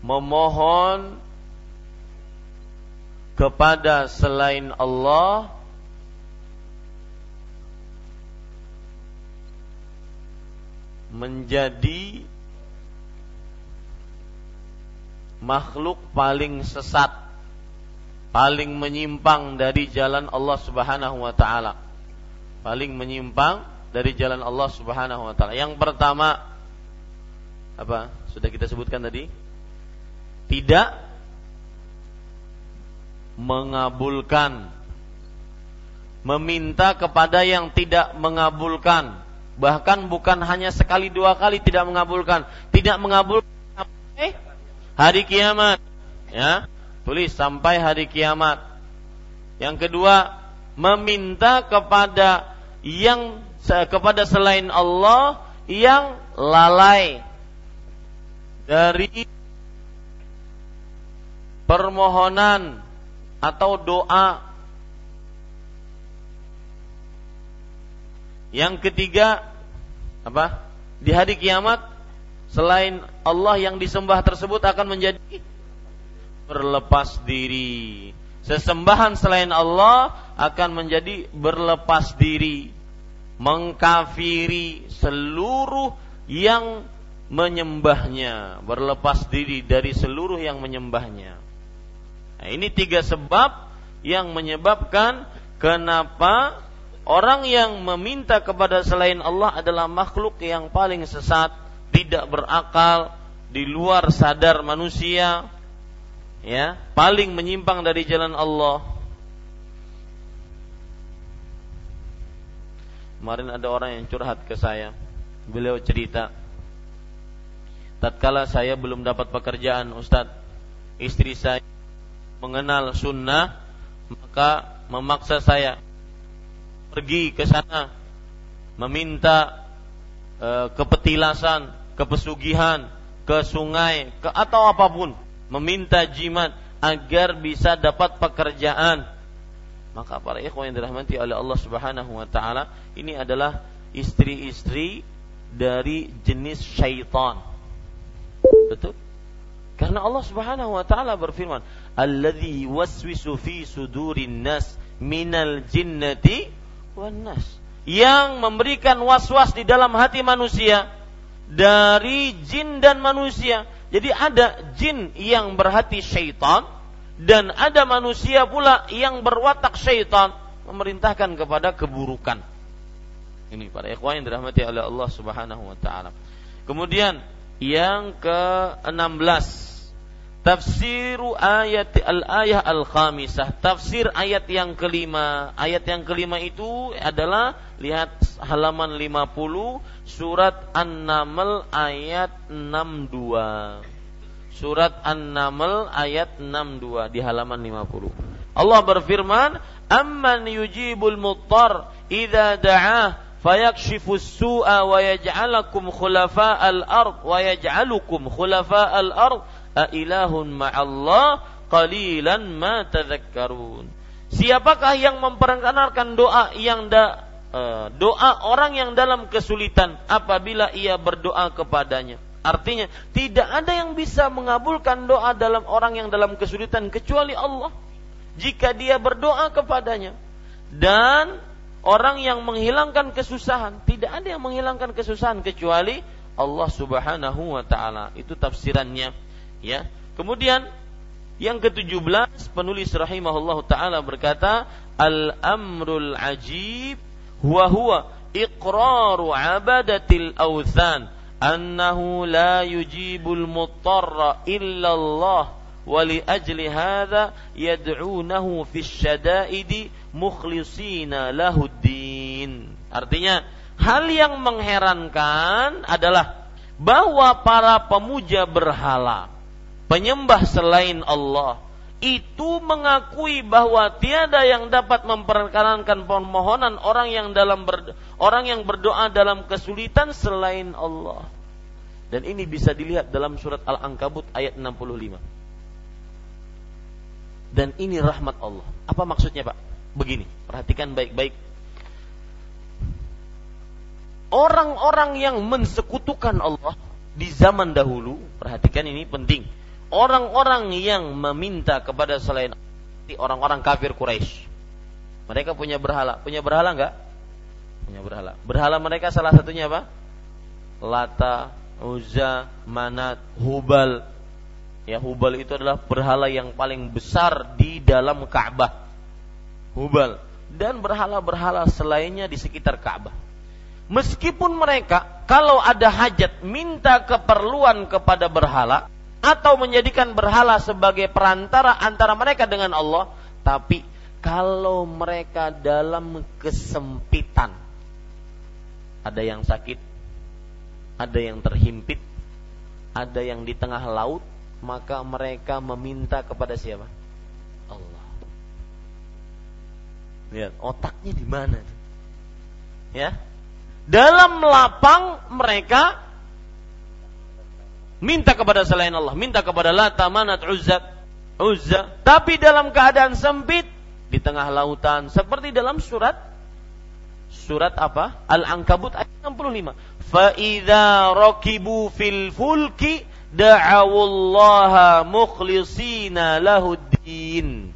memohon kepada selain Allah menjadi makhluk paling sesat, paling menyimpang dari jalan Allah Subhanahu wa taala. Paling menyimpang dari jalan Allah Subhanahu wa taala. Yang pertama apa? Sudah kita sebutkan tadi. Tidak mengabulkan meminta kepada yang tidak mengabulkan bahkan bukan hanya sekali dua kali tidak mengabulkan tidak mengabulkan eh hari kiamat. Ya, tulis sampai hari kiamat. Yang kedua, meminta kepada yang kepada selain Allah yang lalai dari permohonan atau doa. Yang ketiga apa? Di hari kiamat selain Allah yang disembah tersebut akan menjadi berlepas diri. Sesembahan selain Allah akan menjadi berlepas diri, mengkafiri seluruh yang menyembahnya, berlepas diri dari seluruh yang menyembahnya. Nah, ini tiga sebab yang menyebabkan kenapa orang yang meminta kepada selain Allah adalah makhluk yang paling sesat, tidak berakal, di luar sadar manusia, ya paling menyimpang dari jalan Allah. Kemarin ada orang yang curhat ke saya. Beliau cerita tatkala saya belum dapat pekerjaan Ustadz istri saya mengenal sunnah maka memaksa saya pergi ke sana meminta e, kepetilasan, kepesugihan, ke sungai, ke atau apa pun meminta jimat agar bisa dapat pekerjaan. Maka para ikhwan yang dirahmati oleh Allah Subhanahu wa taala, ini adalah istri-istri dari jenis syaitan. Betul? Karena Allah Subhanahu wa taala berfirman, "Alladzi waswisu fi sudurin nas minal jinnati wan nas." Yang memberikan was-was di dalam hati manusia dari jin dan manusia jadi ada jin yang berhati syaitan dan ada manusia pula yang berwatak syaitan memerintahkan kepada keburukan. Ini para ikhwan yang dirahmati oleh Allah Subhanahu wa taala. Kemudian yang ke-16 Tafsiru ayat al-ayah al-khamisah. Tafsir ayat yang kelima. Ayat yang kelima itu adalah Lihat halaman 50 Surat An-Naml ayat 62 Surat An-Naml ayat 62 Di halaman 50 Allah berfirman Amman yujibul muttar Iza da'ah yaj'alakum khulafa'al ard wa yaj'alukum khulafa'al ard ailahun ma'allah qalilan ma tadhakkarun. Siapakah yang memperkenalkan doa yang da, uh, doa orang yang dalam kesulitan apabila ia berdoa kepadanya? Artinya tidak ada yang bisa mengabulkan doa dalam orang yang dalam kesulitan kecuali Allah. Jika dia berdoa kepadanya dan orang yang menghilangkan kesusahan, tidak ada yang menghilangkan kesusahan kecuali Allah Subhanahu wa taala. Itu tafsirannya Ya. Kemudian yang ke-17 penulis rahimahullah taala berkata al-amrul ajib huwa huwa iqraru abadatil awthan annahu la yujibul muttarra illa Allah wa li ajli hadha yad'unahu fi syada'idi mukhlisina artinya hal yang mengherankan adalah bahwa para pemuja berhala penyembah selain Allah itu mengakui bahwa tiada yang dapat memperkenankan permohonan orang yang dalam ber, orang yang berdoa dalam kesulitan selain Allah. Dan ini bisa dilihat dalam surat Al-Ankabut ayat 65. Dan ini rahmat Allah. Apa maksudnya, Pak? Begini, perhatikan baik-baik. Orang-orang yang mensekutukan Allah di zaman dahulu, perhatikan ini penting orang-orang yang meminta kepada selain orang-orang kafir Quraisy. Mereka punya berhala. Punya berhala enggak? Punya berhala. Berhala mereka salah satunya apa? Lata, Uzza, Manat, Hubal. Ya, Hubal itu adalah berhala yang paling besar di dalam Ka'bah. Hubal dan berhala-berhala selainnya di sekitar Ka'bah. Meskipun mereka kalau ada hajat minta keperluan kepada berhala, atau menjadikan berhala sebagai perantara antara mereka dengan Allah, tapi kalau mereka dalam kesempitan, ada yang sakit, ada yang terhimpit, ada yang di tengah laut, maka mereka meminta kepada siapa? Allah. Lihat, otaknya di mana? Ya. Dalam lapang mereka minta kepada selain Allah, minta kepada Lata, Manat, Uzza, Uzza, tapi dalam keadaan sempit di tengah lautan seperti dalam surat surat apa? Al-Ankabut ayat 65. Fa idza rakibu fil fulki da'awullaha mukhlisina lahuddin.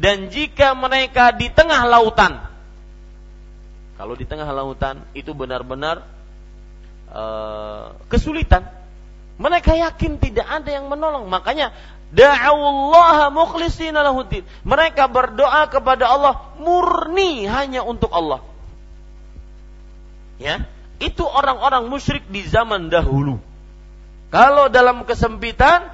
Dan jika mereka di tengah lautan kalau di tengah lautan itu benar-benar uh, kesulitan. Mereka yakin tidak ada yang menolong. Makanya da'awullaha mukhlishina lahuddin. Mereka berdoa kepada Allah murni hanya untuk Allah. Ya, itu orang-orang musyrik di zaman dahulu. Kalau dalam kesempitan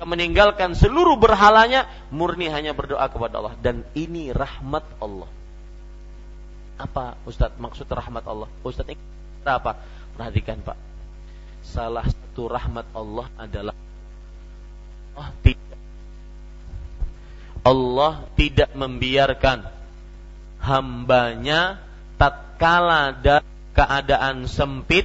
meninggalkan seluruh berhalanya murni hanya berdoa kepada Allah dan ini rahmat Allah. Apa Ustadz maksud rahmat Allah? Ustadz ini apa? Perhatikan Pak. Salah satu rahmat Allah adalah oh, tidak. Allah tidak membiarkan hambanya tatkala ada keadaan sempit,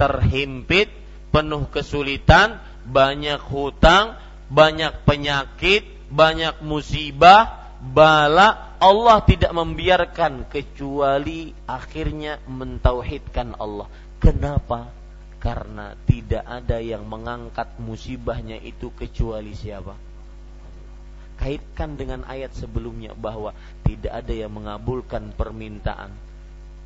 terhimpit, penuh kesulitan, banyak hutang, banyak penyakit, banyak musibah, bala, Allah tidak membiarkan kecuali akhirnya mentauhidkan Allah. Kenapa? Karena tidak ada yang mengangkat musibahnya itu kecuali siapa? Kaitkan dengan ayat sebelumnya bahwa tidak ada yang mengabulkan permintaan.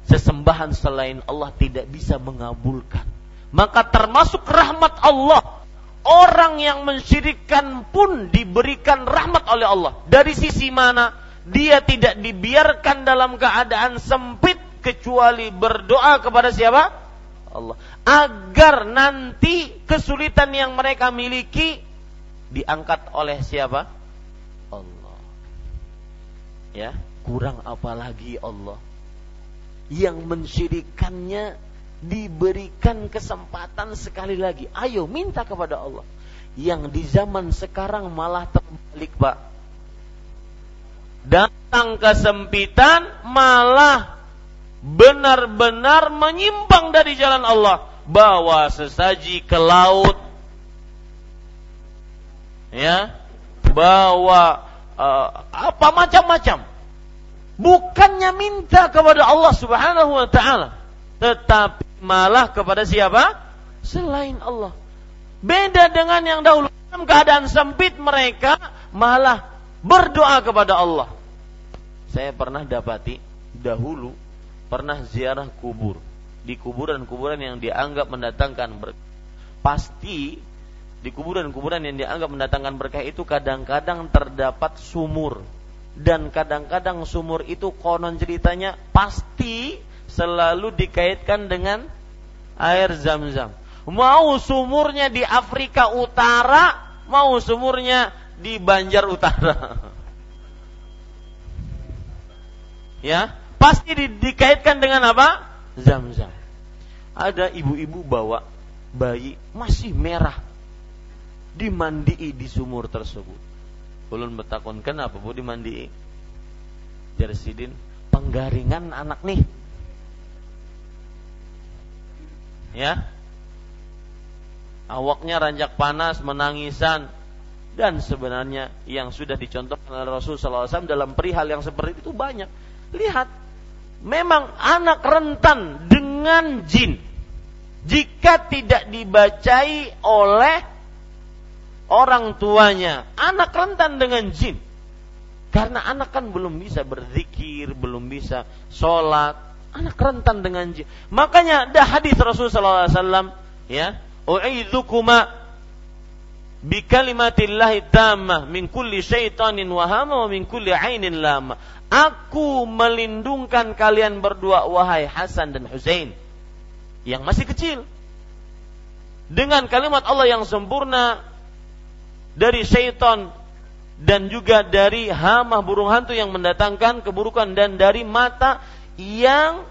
Sesembahan selain Allah tidak bisa mengabulkan. Maka termasuk rahmat Allah Orang yang mensyirikkan pun diberikan rahmat oleh Allah. Dari sisi mana? Dia tidak dibiarkan dalam keadaan sempit kecuali berdoa kepada siapa? Allah. Agar nanti kesulitan yang mereka miliki diangkat oleh siapa? Allah. Ya, kurang apa lagi Allah yang mensyirikannya diberikan kesempatan sekali lagi. Ayo minta kepada Allah. Yang di zaman sekarang malah terbalik, Pak. Datang kesempitan malah benar-benar menyimpang dari jalan Allah. Bawa sesaji ke laut. Ya. Bawa uh, apa macam-macam. Bukannya minta kepada Allah Subhanahu wa taala, tetapi malah kepada siapa? Selain Allah. Beda dengan yang dahulu dalam keadaan sempit mereka malah berdoa kepada Allah. Saya pernah dapati dahulu pernah ziarah kubur di kuburan-kuburan yang dianggap mendatangkan berkah. Pasti di kuburan-kuburan yang dianggap mendatangkan berkah itu kadang-kadang terdapat sumur dan kadang-kadang sumur itu konon ceritanya pasti selalu dikaitkan dengan air zam-zam. Mau sumurnya di Afrika Utara, mau sumurnya di Banjar Utara. ya, pasti di, dikaitkan dengan apa? Zam-zam. Ada ibu-ibu bawa bayi masih merah dimandii di sumur tersebut. Ulun betakon kenapa bu dimandii? Jarsidin penggaringan anak nih ya awaknya ranjak panas menangisan dan sebenarnya yang sudah dicontohkan oleh Rasul SAW dalam perihal yang seperti itu banyak lihat memang anak rentan dengan jin jika tidak dibacai oleh orang tuanya anak rentan dengan jin karena anak kan belum bisa berzikir, belum bisa sholat, anak rentan dengan jin. Makanya ada hadis Rasulullah SAW, ya, bi kalimatillahi tammah min kulli syaitanin wahama wa min kulli ainin lama. Aku melindungkan kalian berdua wahai Hasan dan Husain yang masih kecil dengan kalimat Allah yang sempurna dari syaitan dan juga dari hama burung hantu yang mendatangkan keburukan dan dari mata yang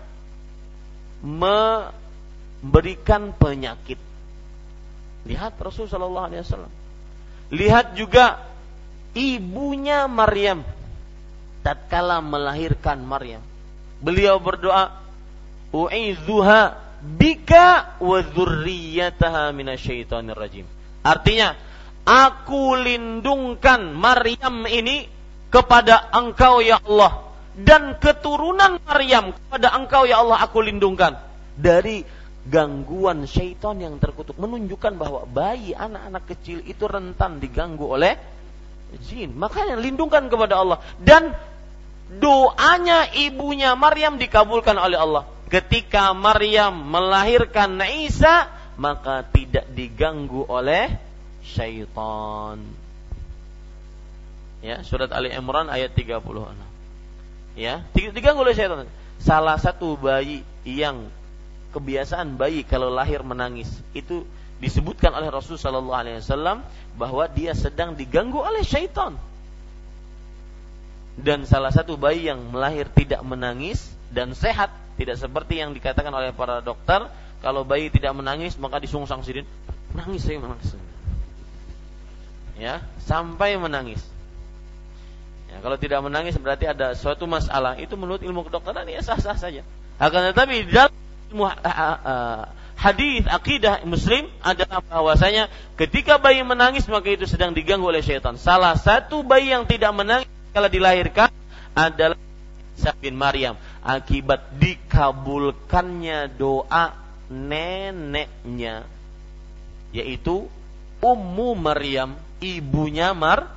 memberikan penyakit. Lihat Rasulullah Wasallam. Lihat juga ibunya Maryam tatkala melahirkan Maryam. Beliau berdoa, "U'izuha bika wa dzurriyyataha minasyaitonir rajim. Artinya, aku lindungkan Maryam ini kepada Engkau ya Allah dan keturunan Maryam kepada Engkau ya Allah aku lindungkan dari gangguan syaitan yang terkutuk. Menunjukkan bahwa bayi anak-anak kecil itu rentan diganggu oleh jin. Makanya lindungkan kepada Allah. Dan doanya ibunya Maryam dikabulkan oleh Allah. Ketika Maryam melahirkan Isa maka tidak diganggu oleh syaitan. Ya surat Ali Imran ayat 36 ya diganggu oleh syaitan. Salah satu bayi yang kebiasaan bayi kalau lahir menangis. Itu disebutkan oleh Rasul Shallallahu Alaihi Wasallam bahwa dia sedang diganggu oleh syaitan. Dan salah satu bayi yang melahir tidak menangis dan sehat tidak seperti yang dikatakan oleh para dokter kalau bayi tidak menangis maka disungsang sidin menangis saya menangis. Ya sampai menangis. Ya, kalau tidak menangis berarti ada suatu masalah. Itu menurut ilmu kedokteran ya sah sah saja. Akan tetapi dalam hadis akidah muslim adalah bahwasanya ketika bayi menangis maka itu sedang diganggu oleh syaitan. Salah satu bayi yang tidak menangis kalau dilahirkan adalah Isa bin Maryam akibat dikabulkannya doa neneknya yaitu Ummu Maryam, ibunya Mar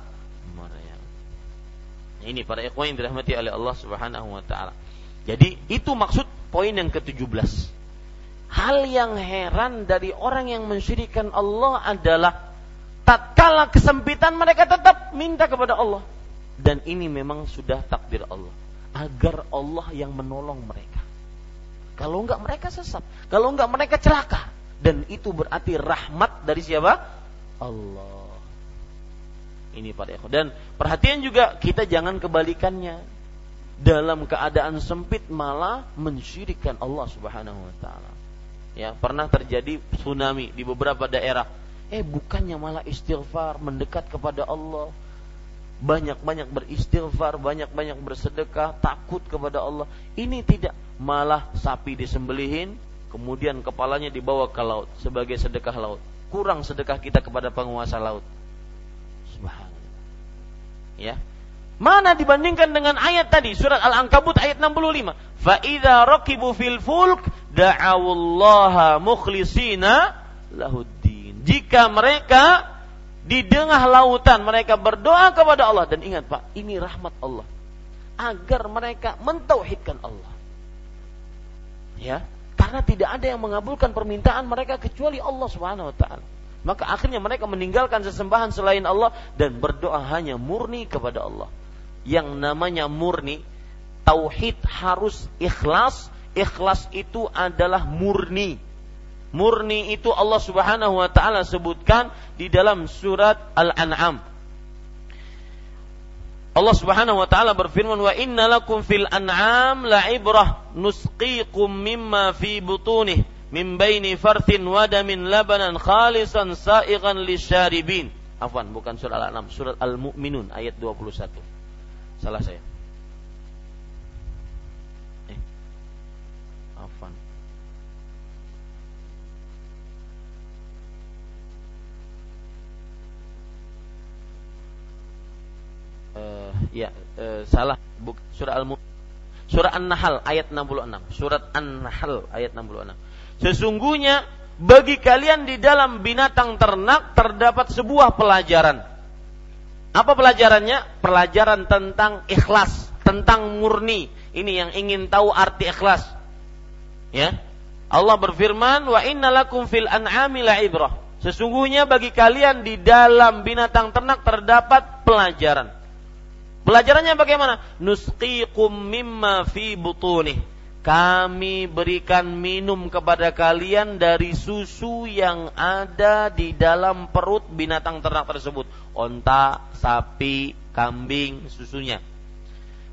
Maryam. Ini para ikhwan yang dirahmati oleh Allah Subhanahu wa taala. Jadi itu maksud poin yang ke-17. Hal yang heran dari orang yang mensyirikan Allah adalah tatkala kesempitan mereka tetap minta kepada Allah. Dan ini memang sudah takdir Allah. Agar Allah yang menolong mereka. Kalau enggak mereka sesat. Kalau enggak mereka celaka. Dan itu berarti rahmat dari siapa? Allah. Ini pada ikhwan. Dan perhatian juga kita jangan kebalikannya dalam keadaan sempit malah mensyirikan Allah Subhanahu wa taala. Ya, pernah terjadi tsunami di beberapa daerah. Eh, bukannya malah istighfar, mendekat kepada Allah. Banyak-banyak beristighfar, banyak-banyak bersedekah, takut kepada Allah. Ini tidak malah sapi disembelihin, kemudian kepalanya dibawa ke laut sebagai sedekah laut. Kurang sedekah kita kepada penguasa laut. Subhanallah. Ya, Mana dibandingkan dengan ayat tadi surat Al-Ankabut ayat 65. Fa idza raqibu fil fulk da'awullaha mukhlisina lahuddin. Jika mereka di tengah lautan mereka berdoa kepada Allah dan ingat Pak, ini rahmat Allah agar mereka mentauhidkan Allah. Ya, karena tidak ada yang mengabulkan permintaan mereka kecuali Allah Subhanahu wa taala. Maka akhirnya mereka meninggalkan sesembahan selain Allah dan berdoa hanya murni kepada Allah yang namanya murni, tauhid harus ikhlas. Ikhlas itu adalah murni. Murni itu Allah Subhanahu wa taala sebutkan di dalam surat Al-An'am. Allah Subhanahu wa taala berfirman wa inna lakum fil an'am la'ibrah nusqikum mimma fi butunih min baini farthin wa damin labanan khalisan sa'igan lisyaribin. Afwan, bukan surat Al-An'am, surat Al-Mu'minun ayat 21. Salah saya. Eh. Afan. Uh, ya, uh, salah. Buk, surah al Surah An-Nahl ayat 66. Surat An-Nahl ayat 66. Sesungguhnya bagi kalian di dalam binatang ternak terdapat sebuah pelajaran apa pelajarannya? Pelajaran tentang ikhlas, tentang murni. Ini yang ingin tahu arti ikhlas. Ya. Allah berfirman, "Wa innalakum fil an'ami la'ibrah." Sesungguhnya bagi kalian di dalam binatang ternak terdapat pelajaran. Pelajarannya bagaimana? Nusqikum mimma fi butunih kami berikan minum kepada kalian dari susu yang ada di dalam perut binatang ternak tersebut. Onta, sapi, kambing, susunya.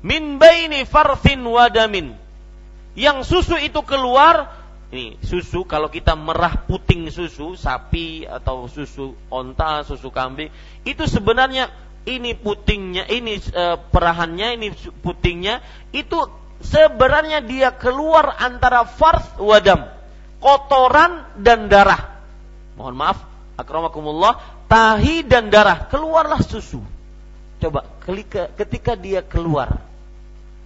Min baini farfin wadamin. Yang susu itu keluar, ini susu kalau kita merah puting susu, sapi atau susu onta, susu kambing, itu sebenarnya ini putingnya, ini e, perahannya, ini putingnya, itu sebenarnya dia keluar antara fars wadam. kotoran dan darah. Mohon maaf, akramakumullah, tahi dan darah, keluarlah susu. Coba ketika dia keluar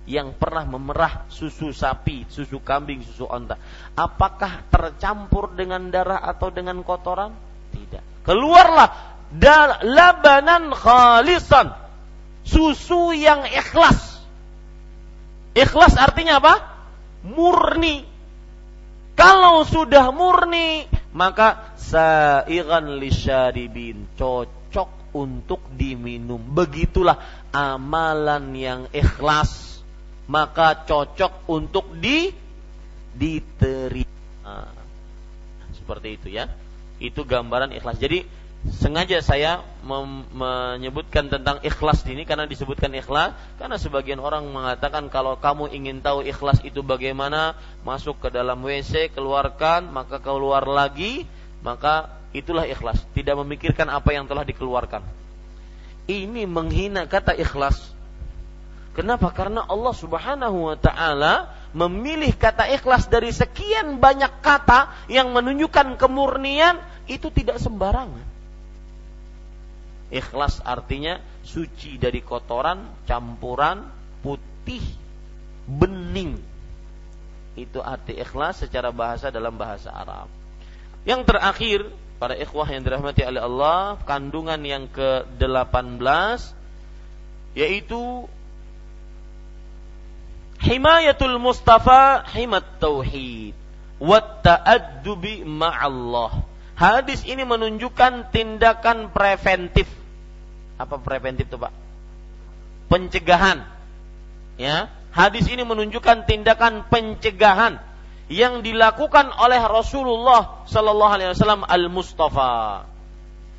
yang pernah memerah susu sapi, susu kambing, susu onta, apakah tercampur dengan darah atau dengan kotoran? Tidak. Keluarlah labanan khalisan, susu yang ikhlas. Ikhlas artinya apa? Murni. Kalau sudah murni, maka sairan lisyaribin, cocok untuk diminum. Begitulah amalan yang ikhlas maka cocok untuk di diterima. Seperti itu ya. Itu gambaran ikhlas. Jadi sengaja saya menyebutkan tentang ikhlas ini karena disebutkan ikhlas karena sebagian orang mengatakan kalau kamu ingin tahu ikhlas itu bagaimana masuk ke dalam WC keluarkan maka keluar lagi maka itulah ikhlas tidak memikirkan apa yang telah dikeluarkan ini menghina kata ikhlas Kenapa? Karena Allah Subhanahu wa taala memilih kata ikhlas dari sekian banyak kata yang menunjukkan kemurnian itu tidak sembarangan. Ikhlas artinya suci dari kotoran, campuran, putih, bening. Itu arti ikhlas secara bahasa dalam bahasa Arab. Yang terakhir, para ikhwah yang dirahmati oleh Allah, kandungan yang ke-18 yaitu himayatul mustafa himat tauhid wa ta'addubi ma'allah. Hadis ini menunjukkan tindakan preventif. Apa preventif itu, Pak? Pencegahan. Ya, hadis ini menunjukkan tindakan pencegahan yang dilakukan oleh Rasulullah Sallallahu Alaihi Wasallam al Mustafa.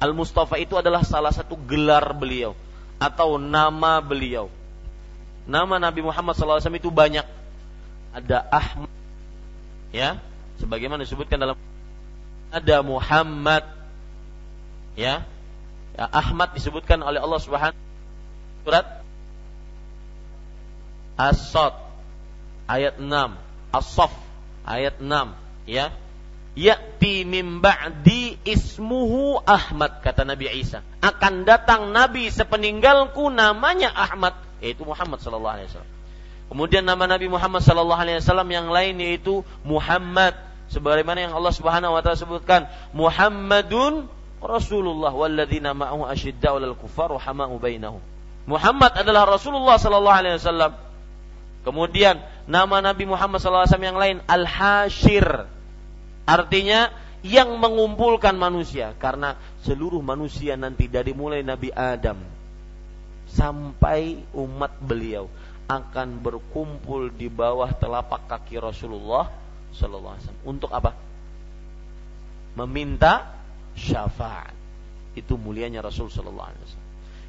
Al Mustafa itu adalah salah satu gelar beliau atau nama beliau nama Nabi Muhammad SAW itu banyak. Ada Ahmad, ya, sebagaimana disebutkan dalam ada Muhammad, ya, ya Ahmad disebutkan oleh Allah Subhanahu surat As-Sad ayat 6, As-Saff ayat 6, ya. Ya'ti min ba'di ismuhu Ahmad kata Nabi Isa. Akan datang nabi sepeninggalku namanya Ahmad yaitu Muhammad sallallahu alaihi wasallam. Kemudian nama Nabi Muhammad sallallahu alaihi wasallam yang lain yaitu Muhammad sebagaimana yang Allah Subhanahu wa taala sebutkan Muhammadun Rasulullah walladzina ma'ahu asyidda'u 'alal kuffar rahama'u bainahum. Muhammad adalah Rasulullah sallallahu alaihi wasallam. Kemudian nama Nabi Muhammad wasallam yang lain Al-Hashir. Artinya yang mengumpulkan manusia karena seluruh manusia nanti dari mulai Nabi Adam sampai umat beliau akan berkumpul di bawah telapak kaki Rasulullah Sallallahu. Untuk apa? Meminta syafaat. Itu mulianya Rasul Sallallahu.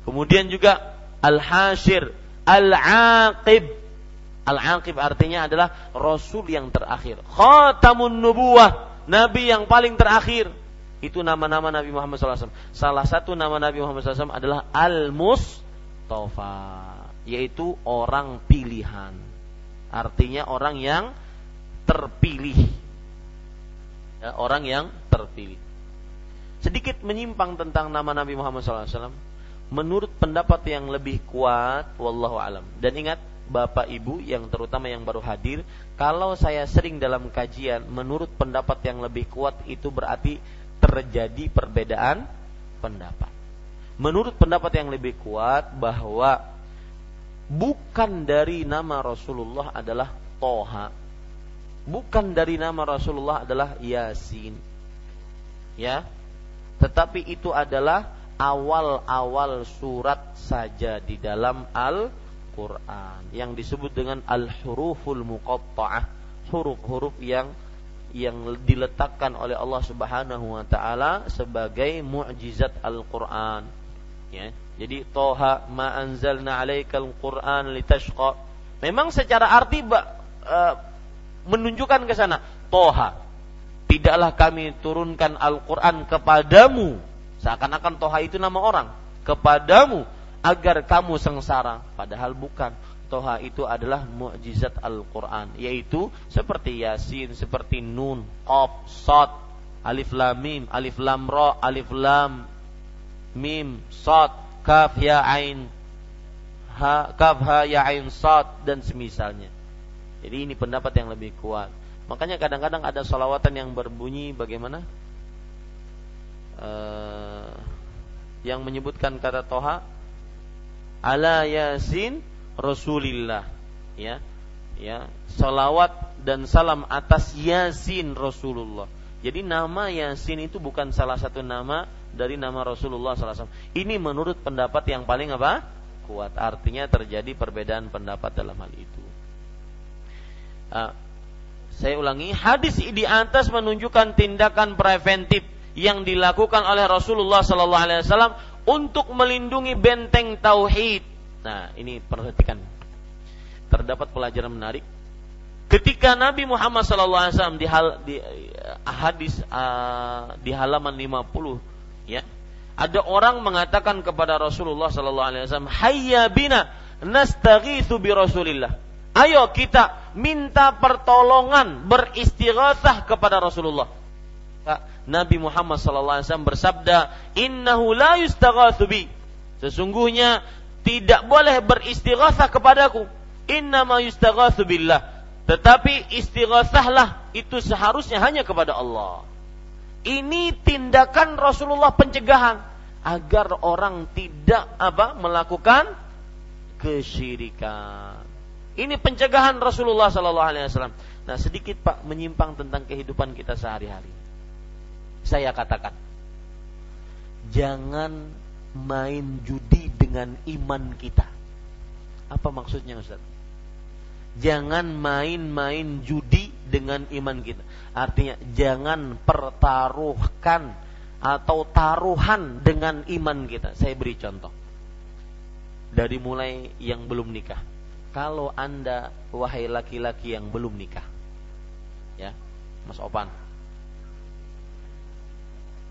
Kemudian juga al-hashir, al-aqib. Al-aqib artinya adalah Rasul yang terakhir. Khatamun nubuwah, Nabi yang paling terakhir. Itu nama-nama Nabi Muhammad SAW. Salah satu nama Nabi Muhammad SAW adalah Al-Mus mustofa yaitu orang pilihan artinya orang yang terpilih ya, orang yang terpilih sedikit menyimpang tentang nama Nabi Muhammad SAW menurut pendapat yang lebih kuat wallahu alam dan ingat Bapak Ibu yang terutama yang baru hadir kalau saya sering dalam kajian menurut pendapat yang lebih kuat itu berarti terjadi perbedaan pendapat menurut pendapat yang lebih kuat bahwa bukan dari nama Rasulullah adalah Toha. Bukan dari nama Rasulullah adalah Yasin. Ya. Tetapi itu adalah awal-awal surat saja di dalam Al-Qur'an. Yang disebut dengan al-huruful muqatta'ah, huruf-huruf yang yang diletakkan oleh Allah Subhanahu wa taala sebagai mukjizat Al-Qur'an. Ya jadi toha ma anzalna alaikal quran litashqa. Memang secara arti uh, menunjukkan ke sana toha tidaklah kami turunkan Al-Quran kepadamu. Seakan-akan toha itu nama orang. Kepadamu agar kamu sengsara padahal bukan Toha itu adalah mukjizat Al-Quran, yaitu seperti Yasin, seperti Nun, Qaf, Sod, Alif Lam Mim, Alif Lam Ra, Alif Lam Mim, Sod, Kaf Ya Ain, ha, Kaf Ha Ya Ain Sod dan semisalnya. Jadi ini pendapat yang lebih kuat. Makanya kadang-kadang ada solawatan yang berbunyi bagaimana? Uh, yang menyebutkan kata Toha ala Yasin Rasulillah ya ya salawat dan salam atas Yasin Rasulullah jadi nama Yasin itu bukan salah satu nama dari nama Rasulullah SAW. Ini menurut pendapat yang paling apa? Kuat. Artinya terjadi perbedaan pendapat dalam hal itu. Uh, saya ulangi, hadis di atas menunjukkan tindakan preventif yang dilakukan oleh Rasulullah SAW untuk melindungi benteng tauhid. Nah, ini perhatikan. Terdapat pelajaran menarik. Ketika Nabi Muhammad SAW di, hal, di uh, hadis uh, di halaman 50 ya, ada orang mengatakan kepada Rasulullah SAW, "Hayya bina nastaghitsu bi Rasulillah." Ayo kita minta pertolongan beristighatsah kepada Rasulullah. Nabi Muhammad SAW bersabda, Innahu la yustaghathu bi. Sesungguhnya tidak boleh beristighatsah kepadaku. Innama yustaghathu billah. Tetapi istighatsahlah itu seharusnya hanya kepada Allah. Ini tindakan Rasulullah pencegahan agar orang tidak apa melakukan kesyirikan. Ini pencegahan Rasulullah Sallallahu Alaihi Wasallam. Nah sedikit Pak menyimpang tentang kehidupan kita sehari-hari saya katakan jangan main judi dengan iman kita. Apa maksudnya Ustaz? Jangan main-main judi dengan iman kita. Artinya jangan pertaruhkan atau taruhan dengan iman kita. Saya beri contoh. Dari mulai yang belum nikah. Kalau Anda wahai laki-laki yang belum nikah. Ya, Mas Opan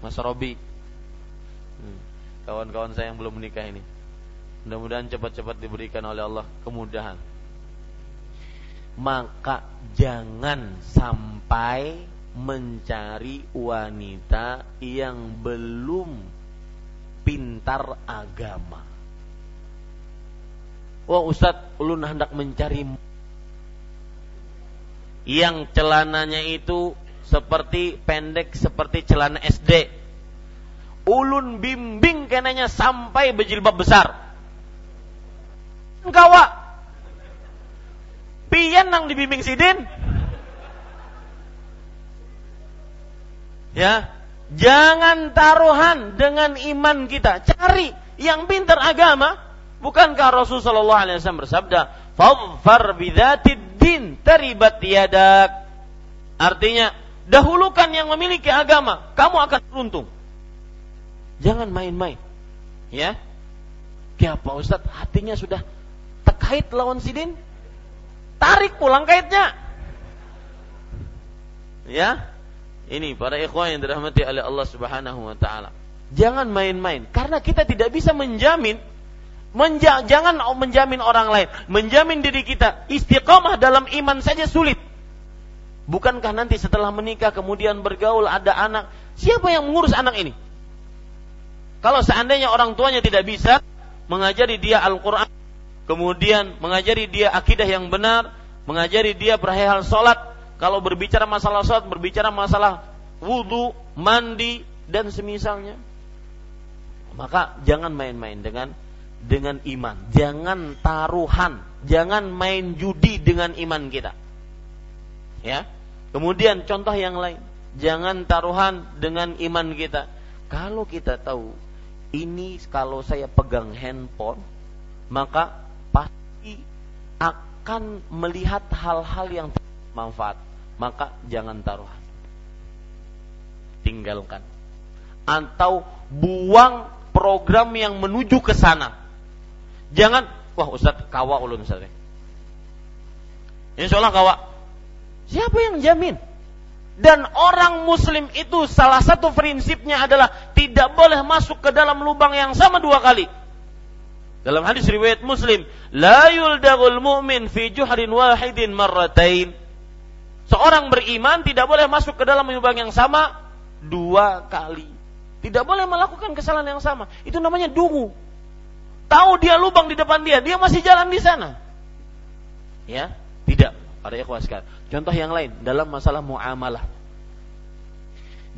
Mas Robi hmm. kawan-kawan saya yang belum menikah ini mudah-mudahan cepat-cepat diberikan oleh Allah kemudahan maka jangan sampai mencari wanita yang belum pintar agama. Wah Ustadz, ulun hendak mencari yang celananya itu seperti pendek seperti celana SD. Ulun bimbing kenanya sampai berjilbab besar. Kawa. Pian nang dibimbing sidin. Ya, jangan taruhan dengan iman kita. Cari yang pintar agama. Bukankah Rasulullah SAW bersabda, "Fadfar bidzatid din taribat yadak." Artinya, Dahulukan yang memiliki agama, kamu akan beruntung. Jangan main-main. Ya. Kayak Pak Ustadz, hatinya sudah terkait lawan sidin. Tarik pulang kaitnya. Ya. Ini para ikhwan yang dirahmati oleh Allah Subhanahu wa taala. Jangan main-main karena kita tidak bisa menjamin menja jangan menjamin orang lain, menjamin diri kita istiqomah dalam iman saja sulit. Bukankah nanti setelah menikah kemudian bergaul ada anak, siapa yang mengurus anak ini? Kalau seandainya orang tuanya tidak bisa mengajari dia Al-Quran, kemudian mengajari dia akidah yang benar, mengajari dia perihal sholat, kalau berbicara masalah sholat, berbicara masalah wudhu, mandi, dan semisalnya, maka jangan main-main dengan dengan iman, jangan taruhan, jangan main judi dengan iman kita. Ya, Kemudian contoh yang lain, jangan taruhan dengan iman kita. Kalau kita tahu ini kalau saya pegang handphone, maka pasti akan melihat hal-hal yang manfaat. Maka jangan taruhan. Tinggalkan. Atau buang program yang menuju ke sana. Jangan, wah Ustaz kawa ulun Ustaz. Insya Allah kawa Siapa yang jamin? Dan orang muslim itu salah satu prinsipnya adalah tidak boleh masuk ke dalam lubang yang sama dua kali. Dalam hadis riwayat Muslim, la yuldagul mu'min fi juhrin wahidin marratain. Seorang beriman tidak boleh masuk ke dalam lubang yang sama dua kali. Tidak boleh melakukan kesalahan yang sama. Itu namanya dungu. Tahu dia lubang di depan dia, dia masih jalan di sana. Ya, tidak. Para ikhwas Contoh yang lain dalam masalah muamalah.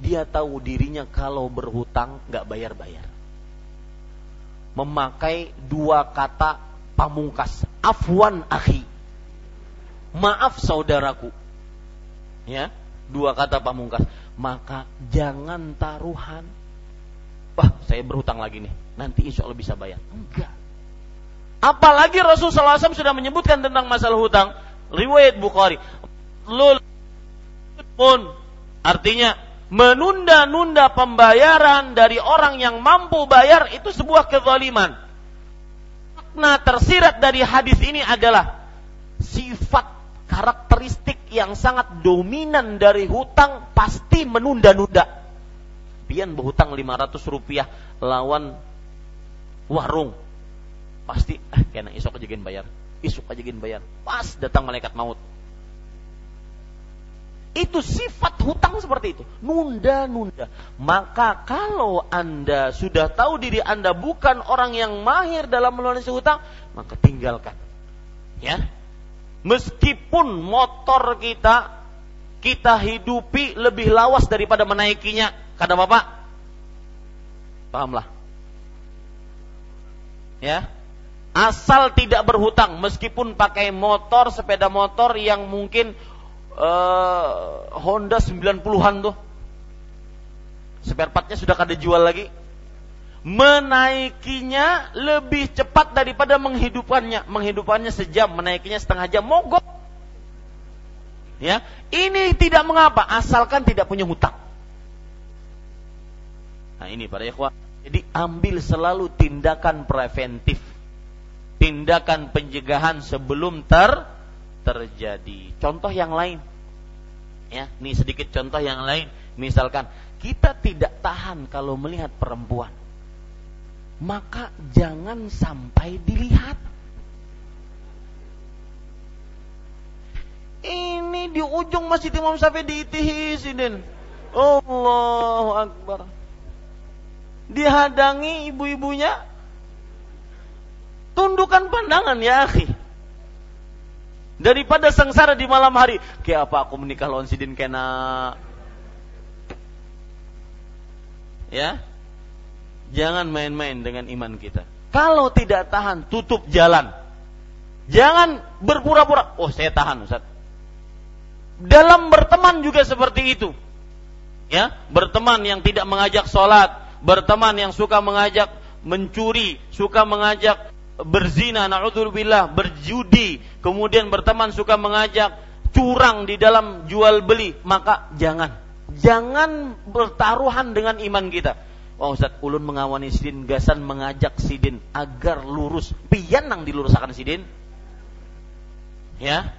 Dia tahu dirinya kalau berhutang nggak bayar-bayar memakai dua kata pamungkas. Afwan akhi. Maaf saudaraku. Ya, dua kata pamungkas. Maka jangan taruhan. Wah, saya berhutang lagi nih. Nanti insya Allah bisa bayar. Enggak. Apalagi Rasulullah SAW sudah menyebutkan tentang masalah hutang. Riwayat Bukhari. Lul pun artinya menunda-nunda pembayaran dari orang yang mampu bayar itu sebuah kezaliman. Makna tersirat dari hadis ini adalah sifat karakteristik yang sangat dominan dari hutang pasti menunda-nunda. Pian berhutang 500 rupiah lawan warung. Pasti, eh kena isok aja bayar. Isok aja bayar. Pas datang malaikat maut itu sifat hutang seperti itu. Nunda-nunda. Maka kalau Anda sudah tahu diri Anda bukan orang yang mahir dalam melunasi hutang, maka tinggalkan. Ya. Meskipun motor kita kita hidupi lebih lawas daripada menaikinya, kata Bapak. Pahamlah. Ya. Asal tidak berhutang meskipun pakai motor, sepeda motor yang mungkin uh, Honda 90-an tuh. Spare partnya sudah kada jual lagi. Menaikinya lebih cepat daripada menghidupannya. Menghidupannya sejam, menaikinya setengah jam, mogok. Ya, ini tidak mengapa asalkan tidak punya hutang. Nah, ini para ikhwan. Jadi ambil selalu tindakan preventif. Tindakan pencegahan sebelum ter terjadi. Contoh yang lain. Ya, ini sedikit contoh yang lain. Misalkan kita tidak tahan kalau melihat perempuan. Maka jangan sampai dilihat. Ini di ujung Masjid Imam Syafi'i diitihisin. Allahu Akbar. Dihadangi ibu-ibunya. Tundukkan pandangan ya akhi daripada sengsara di malam hari. Kayak apa aku menikah lawan sidin kena? Ya, jangan main-main dengan iman kita. Kalau tidak tahan, tutup jalan. Jangan berpura-pura. Oh, saya tahan, Ustaz. Dalam berteman juga seperti itu. Ya, berteman yang tidak mengajak sholat, berteman yang suka mengajak mencuri, suka mengajak berzina, naudzubillah, berjudi, kemudian berteman suka mengajak curang di dalam jual beli, maka jangan. Jangan bertaruhan dengan iman kita. Oh Ustaz, ulun mengawani sidin gasan mengajak sidin agar lurus. Pian nang diluruskan sidin. Ya.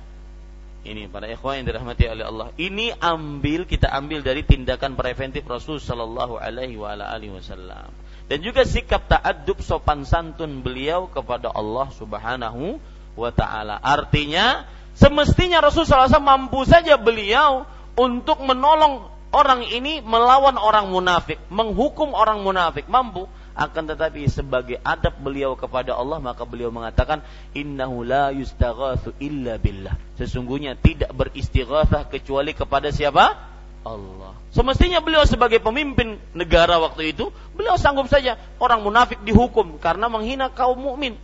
Ini para ikhwan yang dirahmati oleh Allah. Ini ambil kita ambil dari tindakan preventif Rasul sallallahu alaihi wa alihi wasallam dan juga sikap ta'addub sopan santun beliau kepada Allah Subhanahu wa taala. Artinya semestinya Rasulullah SAW mampu saja beliau untuk menolong orang ini melawan orang munafik, menghukum orang munafik, mampu. Akan tetapi sebagai adab beliau kepada Allah maka beliau mengatakan innahu la yustaghatsu illa billah. Sesungguhnya tidak beristighatsah kecuali kepada siapa? Allah. Semestinya beliau sebagai pemimpin negara waktu itu, beliau sanggup saja orang munafik dihukum karena menghina kaum mukmin.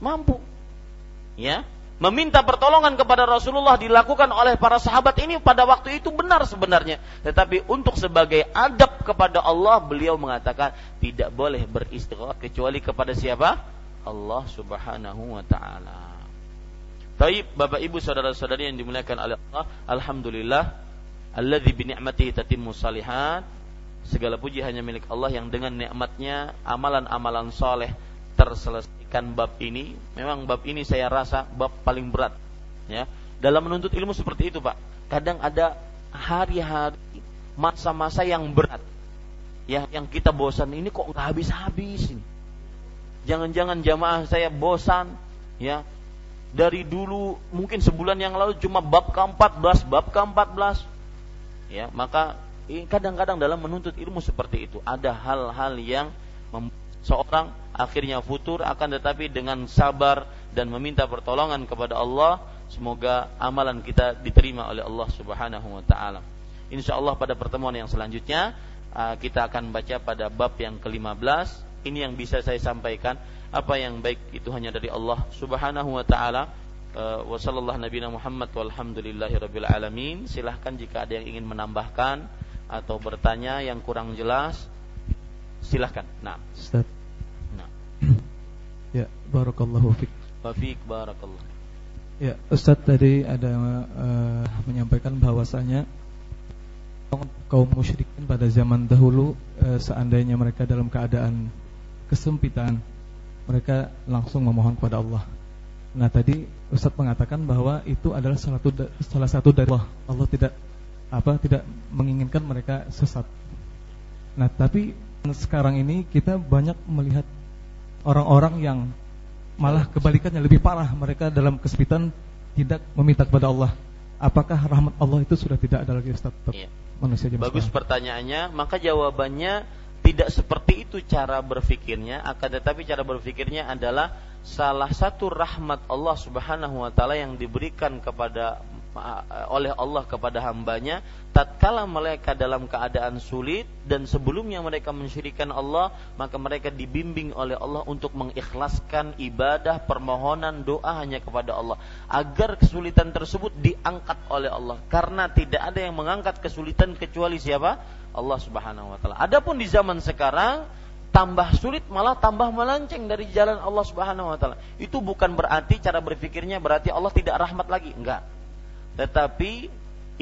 Mampu. Ya, meminta pertolongan kepada Rasulullah dilakukan oleh para sahabat ini pada waktu itu benar sebenarnya. Tetapi untuk sebagai adab kepada Allah, beliau mengatakan tidak boleh beristirahat kecuali kepada siapa? Allah Subhanahu wa taala. Baik, Bapak Ibu saudara-saudari yang dimuliakan oleh Allah, alhamdulillah alladzi bi ni'matihi tatimmu salihat segala puji hanya milik Allah yang dengan nikmatnya amalan-amalan soleh terselesaikan bab ini. Memang bab ini saya rasa bab paling berat ya. Dalam menuntut ilmu seperti itu pak kadang ada hari-hari masa-masa yang berat. Ya yang kita bosan ini kok nggak habis-habis ini. Jangan-jangan jamaah saya bosan, ya. Dari dulu mungkin sebulan yang lalu cuma bab ke-14, bab ke-14. Ya, maka kadang-kadang dalam menuntut ilmu seperti itu ada hal-hal yang seorang akhirnya futur akan tetapi dengan sabar dan meminta pertolongan kepada Allah semoga amalan kita diterima oleh Allah Subhanahu wa taala. Insyaallah pada pertemuan yang selanjutnya kita akan baca pada bab yang ke-15 ini yang bisa saya sampaikan. Apa yang baik itu hanya dari Allah Subhanahu wa taala. Uh, wa sallallahu nabiyana Muhammad walhamdulillahi rabbil alamin. Silahkan jika ada yang ingin menambahkan atau bertanya yang kurang jelas silahkan. Nah, Ustaz. Nah. ya, barakallahu fik. Wa fik barakallah. Ya, Ustaz tadi ada uh, menyampaikan bahwasanya kaum musyrikin pada zaman dahulu uh, seandainya mereka dalam keadaan kesempitan mereka langsung memohon kepada Allah. Nah tadi Ustadz mengatakan bahwa itu adalah salah satu salah satu dari Allah. Allah tidak apa tidak menginginkan mereka sesat. Nah tapi sekarang ini kita banyak melihat orang-orang yang malah kebalikannya lebih parah mereka dalam kesempitan tidak meminta kepada Allah. Apakah rahmat Allah itu sudah tidak ada lagi Ustaz? Iya. Manusia Bagus pertanyaannya, maka jawabannya tidak seperti itu cara berfikirnya akan tetapi cara berfikirnya adalah salah satu rahmat Allah Subhanahu wa taala yang diberikan kepada oleh Allah kepada hambanya tatkala mereka dalam keadaan sulit dan sebelumnya mereka mensyirikan Allah maka mereka dibimbing oleh Allah untuk mengikhlaskan ibadah permohonan doa hanya kepada Allah. Agar kesulitan tersebut diangkat oleh Allah. Karena tidak ada yang mengangkat kesulitan kecuali siapa? Allah Subhanahu wa taala. Adapun di zaman sekarang tambah sulit malah tambah melenceng dari jalan Allah Subhanahu wa taala. Itu bukan berarti cara berpikirnya berarti Allah tidak rahmat lagi, enggak. Tetapi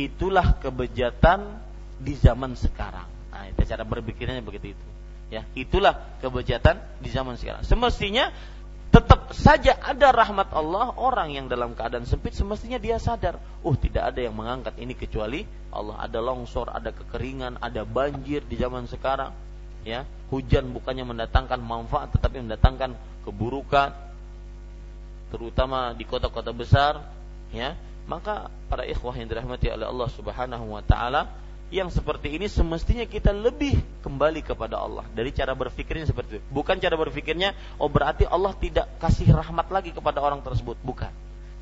itulah kebejatan di zaman sekarang. Nah, itu cara berpikirnya begitu itu. Ya, itulah kebejatan di zaman sekarang. Semestinya tetap saja ada rahmat Allah orang yang dalam keadaan sempit semestinya dia sadar oh tidak ada yang mengangkat ini kecuali Allah ada longsor ada kekeringan ada banjir di zaman sekarang ya hujan bukannya mendatangkan manfaat tetapi mendatangkan keburukan terutama di kota-kota besar ya maka para ikhwah yang dirahmati oleh Allah Subhanahu wa taala yang seperti ini semestinya kita lebih kembali kepada Allah dari cara berpikirnya seperti itu. Bukan cara berpikirnya oh berarti Allah tidak kasih rahmat lagi kepada orang tersebut, bukan.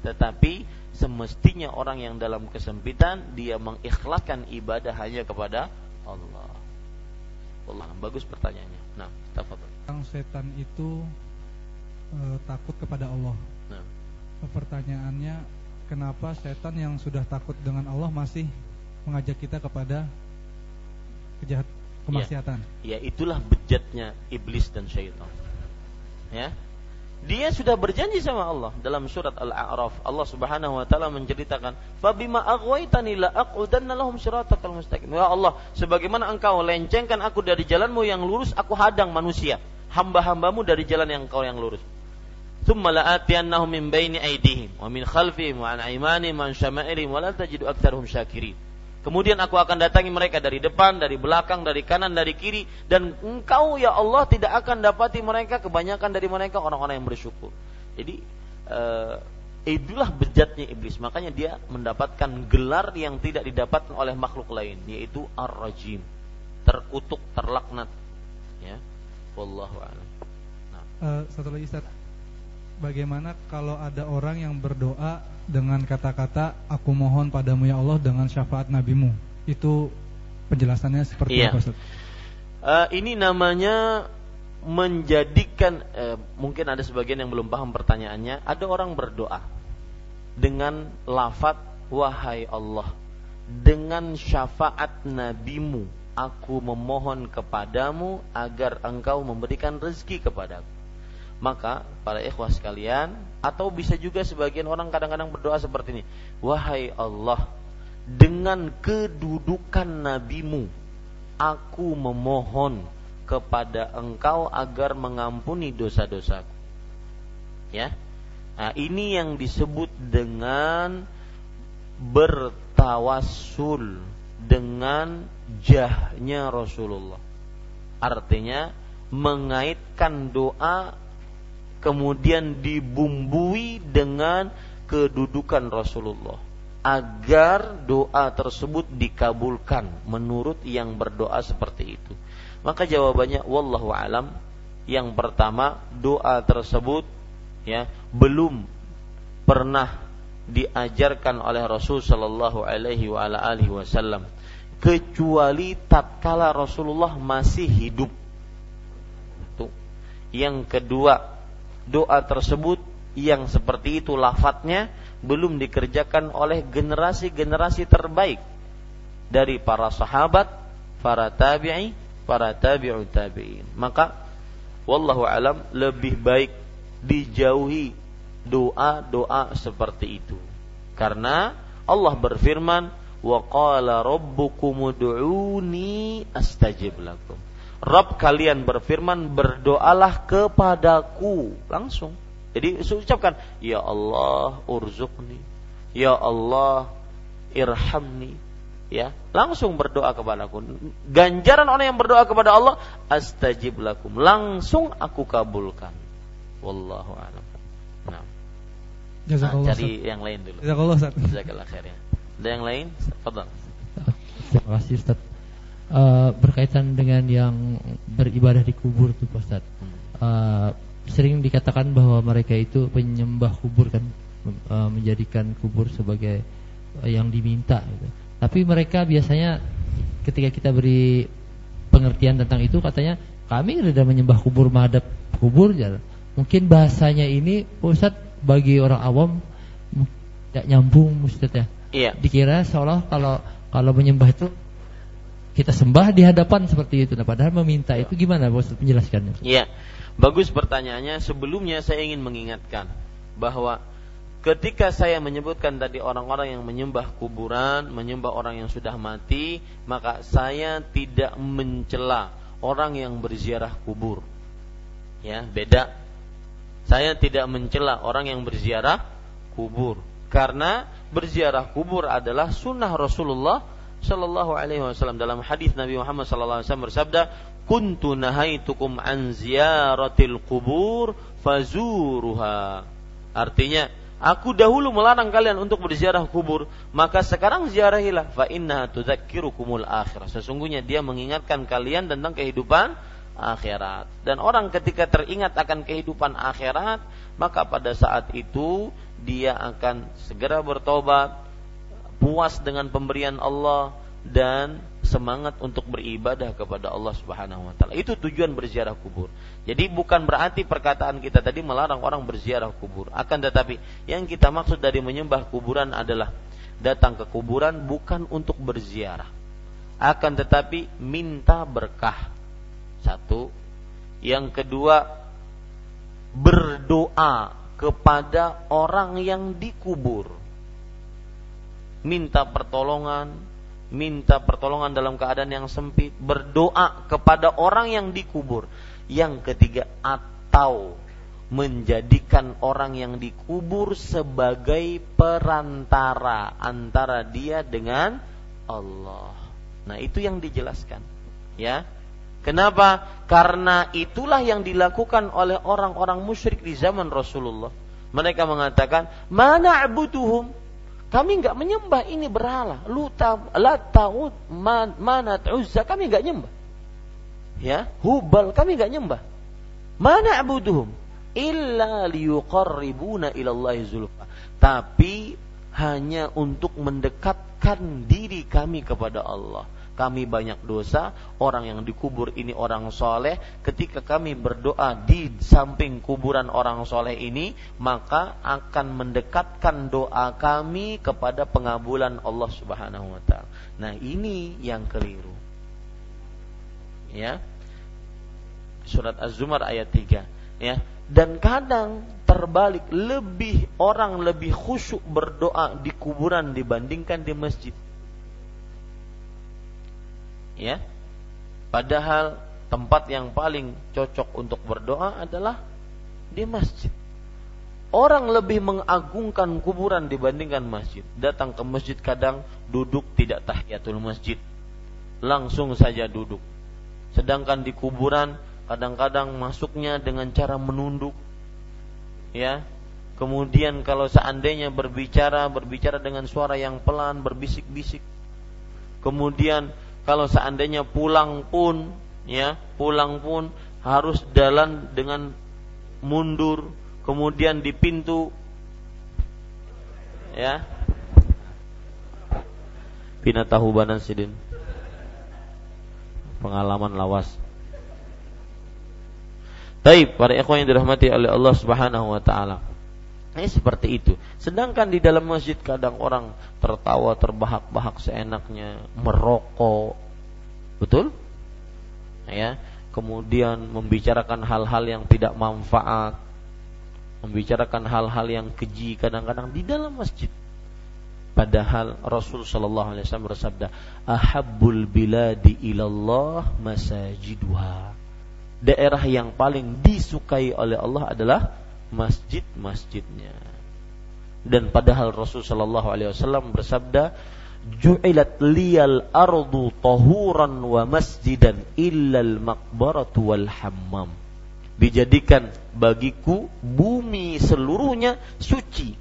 Tetapi semestinya orang yang dalam kesempitan dia mengikhlaskan ibadah hanya kepada Allah. Allah bagus pertanyaannya. Nah, tafadhol. Orang setan itu e, takut kepada Allah. Nah. Pertanyaannya, kenapa setan yang sudah takut dengan Allah masih mengajak kita kepada kejahat kemaksiatan. Ya, ya itulah bejatnya iblis dan syaitan. Ya dia sudah berjanji sama Allah dalam surat Al-A'raf. Allah Subhanahu wa taala menceritakan, "Fabima aghwaytani la aqudanna lahum siratal mustaqim." Ya Allah, sebagaimana engkau lencengkan aku dari jalanmu yang lurus, aku hadang manusia, hamba-hambamu dari jalan yang engkau yang lurus. Tsumma la'atiyannahum min baini aydihim wa min khalfihim wa an aymanihim wa an syama'irihim wa la tajidu aktsaruhum syakirin. Kemudian aku akan datangi mereka dari depan, dari belakang, dari kanan, dari kiri. Dan engkau ya Allah tidak akan dapati mereka, kebanyakan dari mereka orang-orang yang bersyukur. Jadi uh, itulah bejatnya iblis. Makanya dia mendapatkan gelar yang tidak didapatkan oleh makhluk lain. Yaitu ar-rajim. Terkutuk, terlaknat. Ya. Wallahu a'lam. Nah. Uh, satu lagi Ustaz. Bagaimana kalau ada orang yang berdoa dengan kata-kata aku mohon padamu ya Allah dengan syafaat nabimu. Itu penjelasannya seperti iya. apa Ustaz? Uh, ini namanya menjadikan uh, mungkin ada sebagian yang belum paham pertanyaannya, ada orang berdoa dengan lafat wahai Allah dengan syafaat nabimu aku memohon kepadamu agar engkau memberikan rezeki kepadaku maka para ikhwah sekalian atau bisa juga sebagian orang kadang-kadang berdoa seperti ini. Wahai Allah dengan kedudukan nabimu aku memohon kepada engkau agar mengampuni dosa-dosaku. Ya. Nah, ini yang disebut dengan bertawassul dengan jahnya Rasulullah. Artinya mengaitkan doa kemudian dibumbui dengan kedudukan Rasulullah agar doa tersebut dikabulkan menurut yang berdoa seperti itu. Maka jawabannya wallahu alam yang pertama doa tersebut ya belum pernah diajarkan oleh Rasul sallallahu alaihi wa ala alihi wasallam kecuali tatkala Rasulullah masih hidup. Yang kedua, doa tersebut yang seperti itu lafadznya belum dikerjakan oleh generasi-generasi terbaik dari para sahabat, para tabi'i, para tabi'u tabi'in. Maka wallahu alam lebih baik dijauhi doa-doa seperti itu. Karena Allah berfirman, "Wa qala rabbukum ud'uni astajib lakum." Rabb kalian berfirman, "Berdoalah kepadaku." Langsung jadi ucapkan, Ya Allah urzukni, Ya Allah irhamni. Ya, langsung berdoa kepadaku. Ganjaran orang yang berdoa kepada Allah, astajib lakum. Langsung aku kabulkan. Wallahu a'lam. Nah. Jazakallah. Nah, cari yang lain dulu. Jazakallah Ustaz. Jazakallah ya. Ada yang lain? Fadal. Terima kasih Ustaz. Uh, berkaitan dengan yang beribadah di kubur tuh Ustaz. Uh, sering dikatakan bahwa mereka itu penyembah kubur kan e, menjadikan kubur sebagai e, yang diminta gitu. Tapi mereka biasanya ketika kita beri pengertian tentang itu katanya kami tidak menyembah kubur menghadap kubur ya. Mungkin bahasanya ini Ustaz bagi orang awam tidak nyambung Ustaz ya. Iya. Dikira seolah kalau kalau menyembah itu kita sembah di hadapan seperti itu. Nah, padahal meminta itu gimana Ustaz menjelaskannya? Iya. Bagus pertanyaannya. Sebelumnya saya ingin mengingatkan bahwa ketika saya menyebutkan tadi orang-orang yang menyembah kuburan, menyembah orang yang sudah mati, maka saya tidak mencela orang yang berziarah kubur. Ya, beda. Saya tidak mencela orang yang berziarah kubur karena berziarah kubur adalah sunnah Rasulullah Shallallahu Alaihi Wasallam dalam hadis Nabi Muhammad Shallallahu Alaihi Wasallam bersabda, kuntu nahaitukum an ziyaratil kubur fazuruha. Artinya, aku dahulu melarang kalian untuk berziarah kubur, maka sekarang ziarahilah fa inna tudzakkirukumul akhirah. Sesungguhnya dia mengingatkan kalian tentang kehidupan akhirat. Dan orang ketika teringat akan kehidupan akhirat, maka pada saat itu dia akan segera bertobat, puas dengan pemberian Allah dan semangat untuk beribadah kepada Allah Subhanahu wa taala. Itu tujuan berziarah kubur. Jadi bukan berarti perkataan kita tadi melarang orang berziarah kubur. Akan tetapi yang kita maksud dari menyembah kuburan adalah datang ke kuburan bukan untuk berziarah. Akan tetapi minta berkah. Satu. Yang kedua berdoa kepada orang yang dikubur. Minta pertolongan, minta pertolongan dalam keadaan yang sempit, berdoa kepada orang yang dikubur. Yang ketiga, atau menjadikan orang yang dikubur sebagai perantara antara dia dengan Allah. Nah, itu yang dijelaskan. Ya. Kenapa? Karena itulah yang dilakukan oleh orang-orang musyrik di zaman Rasulullah. Mereka mengatakan, "Mana abuduhum?" Kami nggak menyembah ini berhala. Luta, lataud, man, manat, uzza. Kami nggak nyembah. Ya, hubal. Kami nggak nyembah. Mana abuduhum? Illa liyuqarribuna ilallahi zulfa. Tapi hanya untuk mendekatkan diri kami kepada Allah kami banyak dosa, orang yang dikubur ini orang soleh. Ketika kami berdoa di samping kuburan orang soleh ini, maka akan mendekatkan doa kami kepada pengabulan Allah Subhanahu wa Ta'ala. Nah, ini yang keliru, ya. Surat Az-Zumar ayat 3, ya. Dan kadang terbalik lebih orang lebih khusyuk berdoa di kuburan dibandingkan di masjid ya. Padahal tempat yang paling cocok untuk berdoa adalah di masjid. Orang lebih mengagungkan kuburan dibandingkan masjid. Datang ke masjid kadang duduk tidak tahiyatul masjid. Langsung saja duduk. Sedangkan di kuburan kadang-kadang masuknya dengan cara menunduk ya. Kemudian kalau seandainya berbicara berbicara dengan suara yang pelan, berbisik-bisik. Kemudian kalau seandainya pulang pun ya, pulang pun harus jalan dengan mundur, kemudian di pintu ya. Pina tahu banan sidin. Pengalaman lawas. Taib para ikhwan yang dirahmati oleh Allah Subhanahu wa taala. Ini seperti itu. Sedangkan di dalam masjid kadang orang tertawa terbahak-bahak seenaknya, merokok. Betul? Ya. Kemudian membicarakan hal-hal yang tidak manfaat. Membicarakan hal-hal yang keji kadang-kadang di dalam masjid. Padahal Rasul Shallallahu Alaihi Wasallam bersabda, "Ahabbul biladi ilallah masajiduha." daerah yang paling disukai oleh Allah adalah masjid-masjidnya. Dan padahal Rasul Shallallahu Alaihi Wasallam bersabda, "Ju'ilat liyal ardu tahuran wa masjidan illal maqbaratu wal hammam." Dijadikan bagiku bumi seluruhnya suci.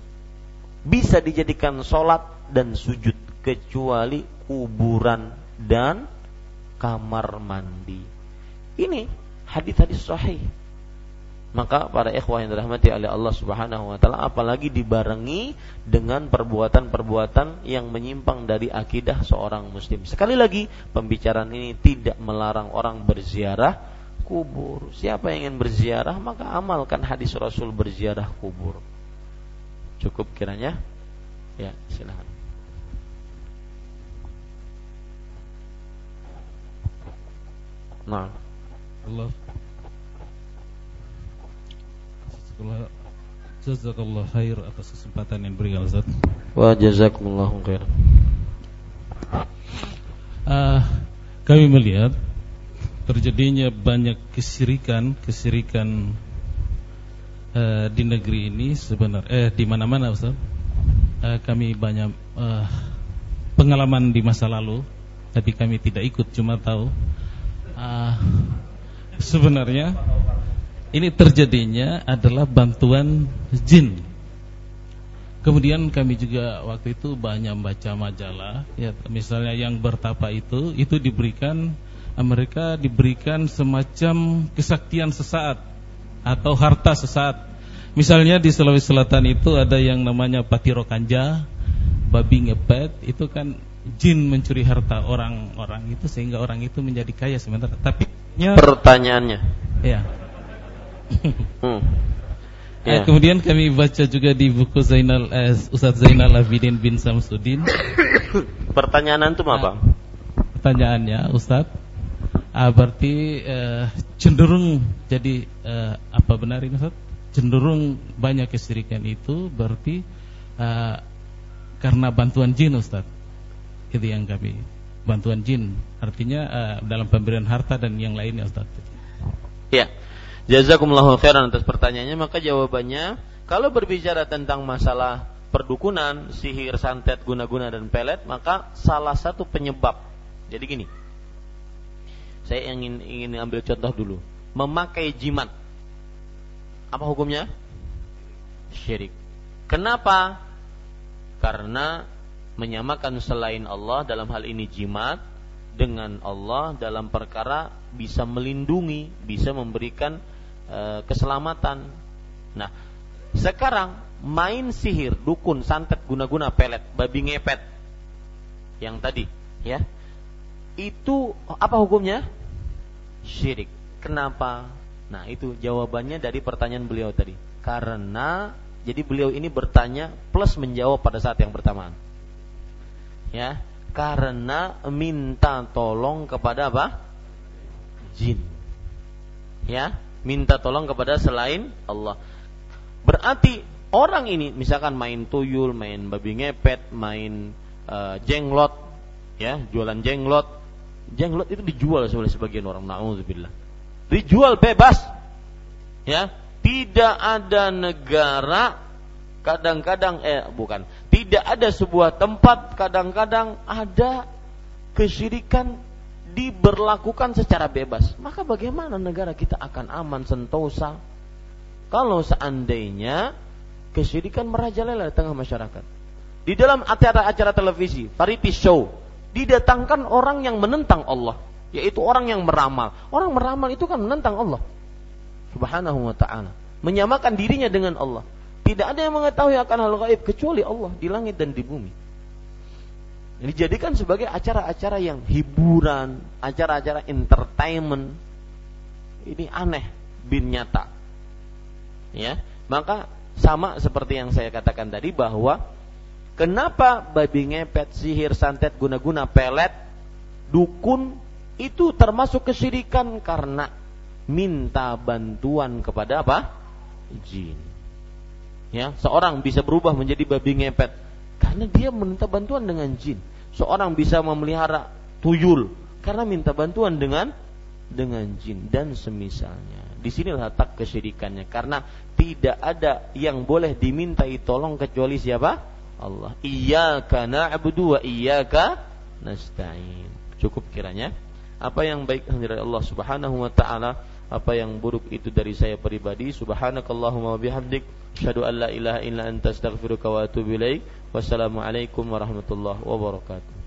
Bisa dijadikan sholat dan sujud kecuali kuburan dan kamar mandi. Ini hadis-hadis sahih. Maka para ikhwah yang dirahmati oleh Allah Subhanahu wa taala apalagi dibarengi dengan perbuatan-perbuatan yang menyimpang dari akidah seorang muslim. Sekali lagi, pembicaraan ini tidak melarang orang berziarah kubur. Siapa yang ingin berziarah maka amalkan hadis Rasul berziarah kubur. Cukup kiranya? Ya, silakan. Nah. Allah Jazakallah khair atas kesempatan yang berikan Ustaz. Wa jazakumullahu khair. Uh, kami melihat terjadinya banyak kesirikan, kesirikan uh, di negeri ini sebenarnya eh di mana-mana Ustaz. Uh, kami banyak uh, pengalaman di masa lalu, tapi kami tidak ikut cuma tahu. Uh, sebenarnya ini terjadinya adalah bantuan jin. Kemudian kami juga waktu itu banyak baca majalah, ya misalnya yang bertapa itu, itu diberikan mereka diberikan semacam kesaktian sesaat atau harta sesaat. Misalnya di Sulawesi Selatan itu ada yang namanya patiro kanja, babi ngepet, itu kan jin mencuri harta orang-orang itu sehingga orang itu menjadi kaya sementara. Tapi pertanyaannya, ya hmm. Ya. kemudian kami baca juga di buku Zainal eh, Ustaz Zainal Abidin bin Samsudin. Pertanyaan itu apa? Nah, pertanyaannya Ustaz, ah, berarti eh, cenderung jadi eh, apa benar ini Ustaz? Cenderung banyak kesirikan itu berarti eh, karena bantuan jin Ustaz. Itu yang kami bantuan jin. Artinya eh, dalam pemberian harta dan yang lainnya Ustaz. Ya. Jazakumullahu khairan atas pertanyaannya maka jawabannya kalau berbicara tentang masalah perdukunan, sihir, santet, guna-guna dan pelet maka salah satu penyebab. Jadi gini. Saya ingin ingin ambil contoh dulu. Memakai jimat. Apa hukumnya? Syirik. Kenapa? Karena menyamakan selain Allah dalam hal ini jimat dengan Allah dalam perkara bisa melindungi, bisa memberikan e, keselamatan. Nah, sekarang main sihir, dukun, santet, guna-guna pelet, babi ngepet yang tadi, ya. Itu apa hukumnya? Syirik. Kenapa? Nah, itu jawabannya dari pertanyaan beliau tadi. Karena jadi beliau ini bertanya plus menjawab pada saat yang bersamaan. Ya, karena minta tolong kepada apa? Jin. Ya, minta tolong kepada selain Allah. Berarti orang ini misalkan main tuyul, main babi ngepet, main uh, jenglot, ya, jualan jenglot. Jenglot itu dijual oleh sebagian orang. Nauzubillah. Dijual bebas. Ya, tidak ada negara kadang-kadang eh bukan, tidak ada sebuah tempat kadang-kadang ada kesyirikan diberlakukan secara bebas. Maka bagaimana negara kita akan aman sentosa? kalau seandainya kesyirikan merajalela di tengah masyarakat. Di dalam acara-acara televisi, variety show, didatangkan orang yang menentang Allah, yaitu orang yang meramal. Orang meramal itu kan menentang Allah. Subhanahu wa taala, menyamakan dirinya dengan Allah. Tidak ada yang mengetahui akan hal gaib kecuali Allah di langit dan di bumi. Dijadikan sebagai acara-acara yang hiburan, acara-acara entertainment. Ini aneh bin nyata. Ya, maka sama seperti yang saya katakan tadi bahwa Kenapa babi ngepet, sihir, santet, guna-guna, pelet, dukun itu termasuk kesyirikan karena minta bantuan kepada apa? Jin. Ya, seorang bisa berubah menjadi babi ngepet karena dia minta bantuan dengan jin. Seorang bisa memelihara tuyul karena minta bantuan dengan dengan jin dan semisalnya. Di sini letak kesyirikannya karena tidak ada yang boleh dimintai tolong kecuali siapa? Allah. Iyyaka na'budu wa iyyaka nasta'in. Cukup kiranya apa yang baik dari Allah Subhanahu wa taala, apa yang buruk itu dari saya pribadi. Subhanakallahumma bihamdik, asyhadu an la ilaha illa anta astaghfiruka wa atubu ilaik. Wassalamualaikum warahmatullahi wabarakatuh.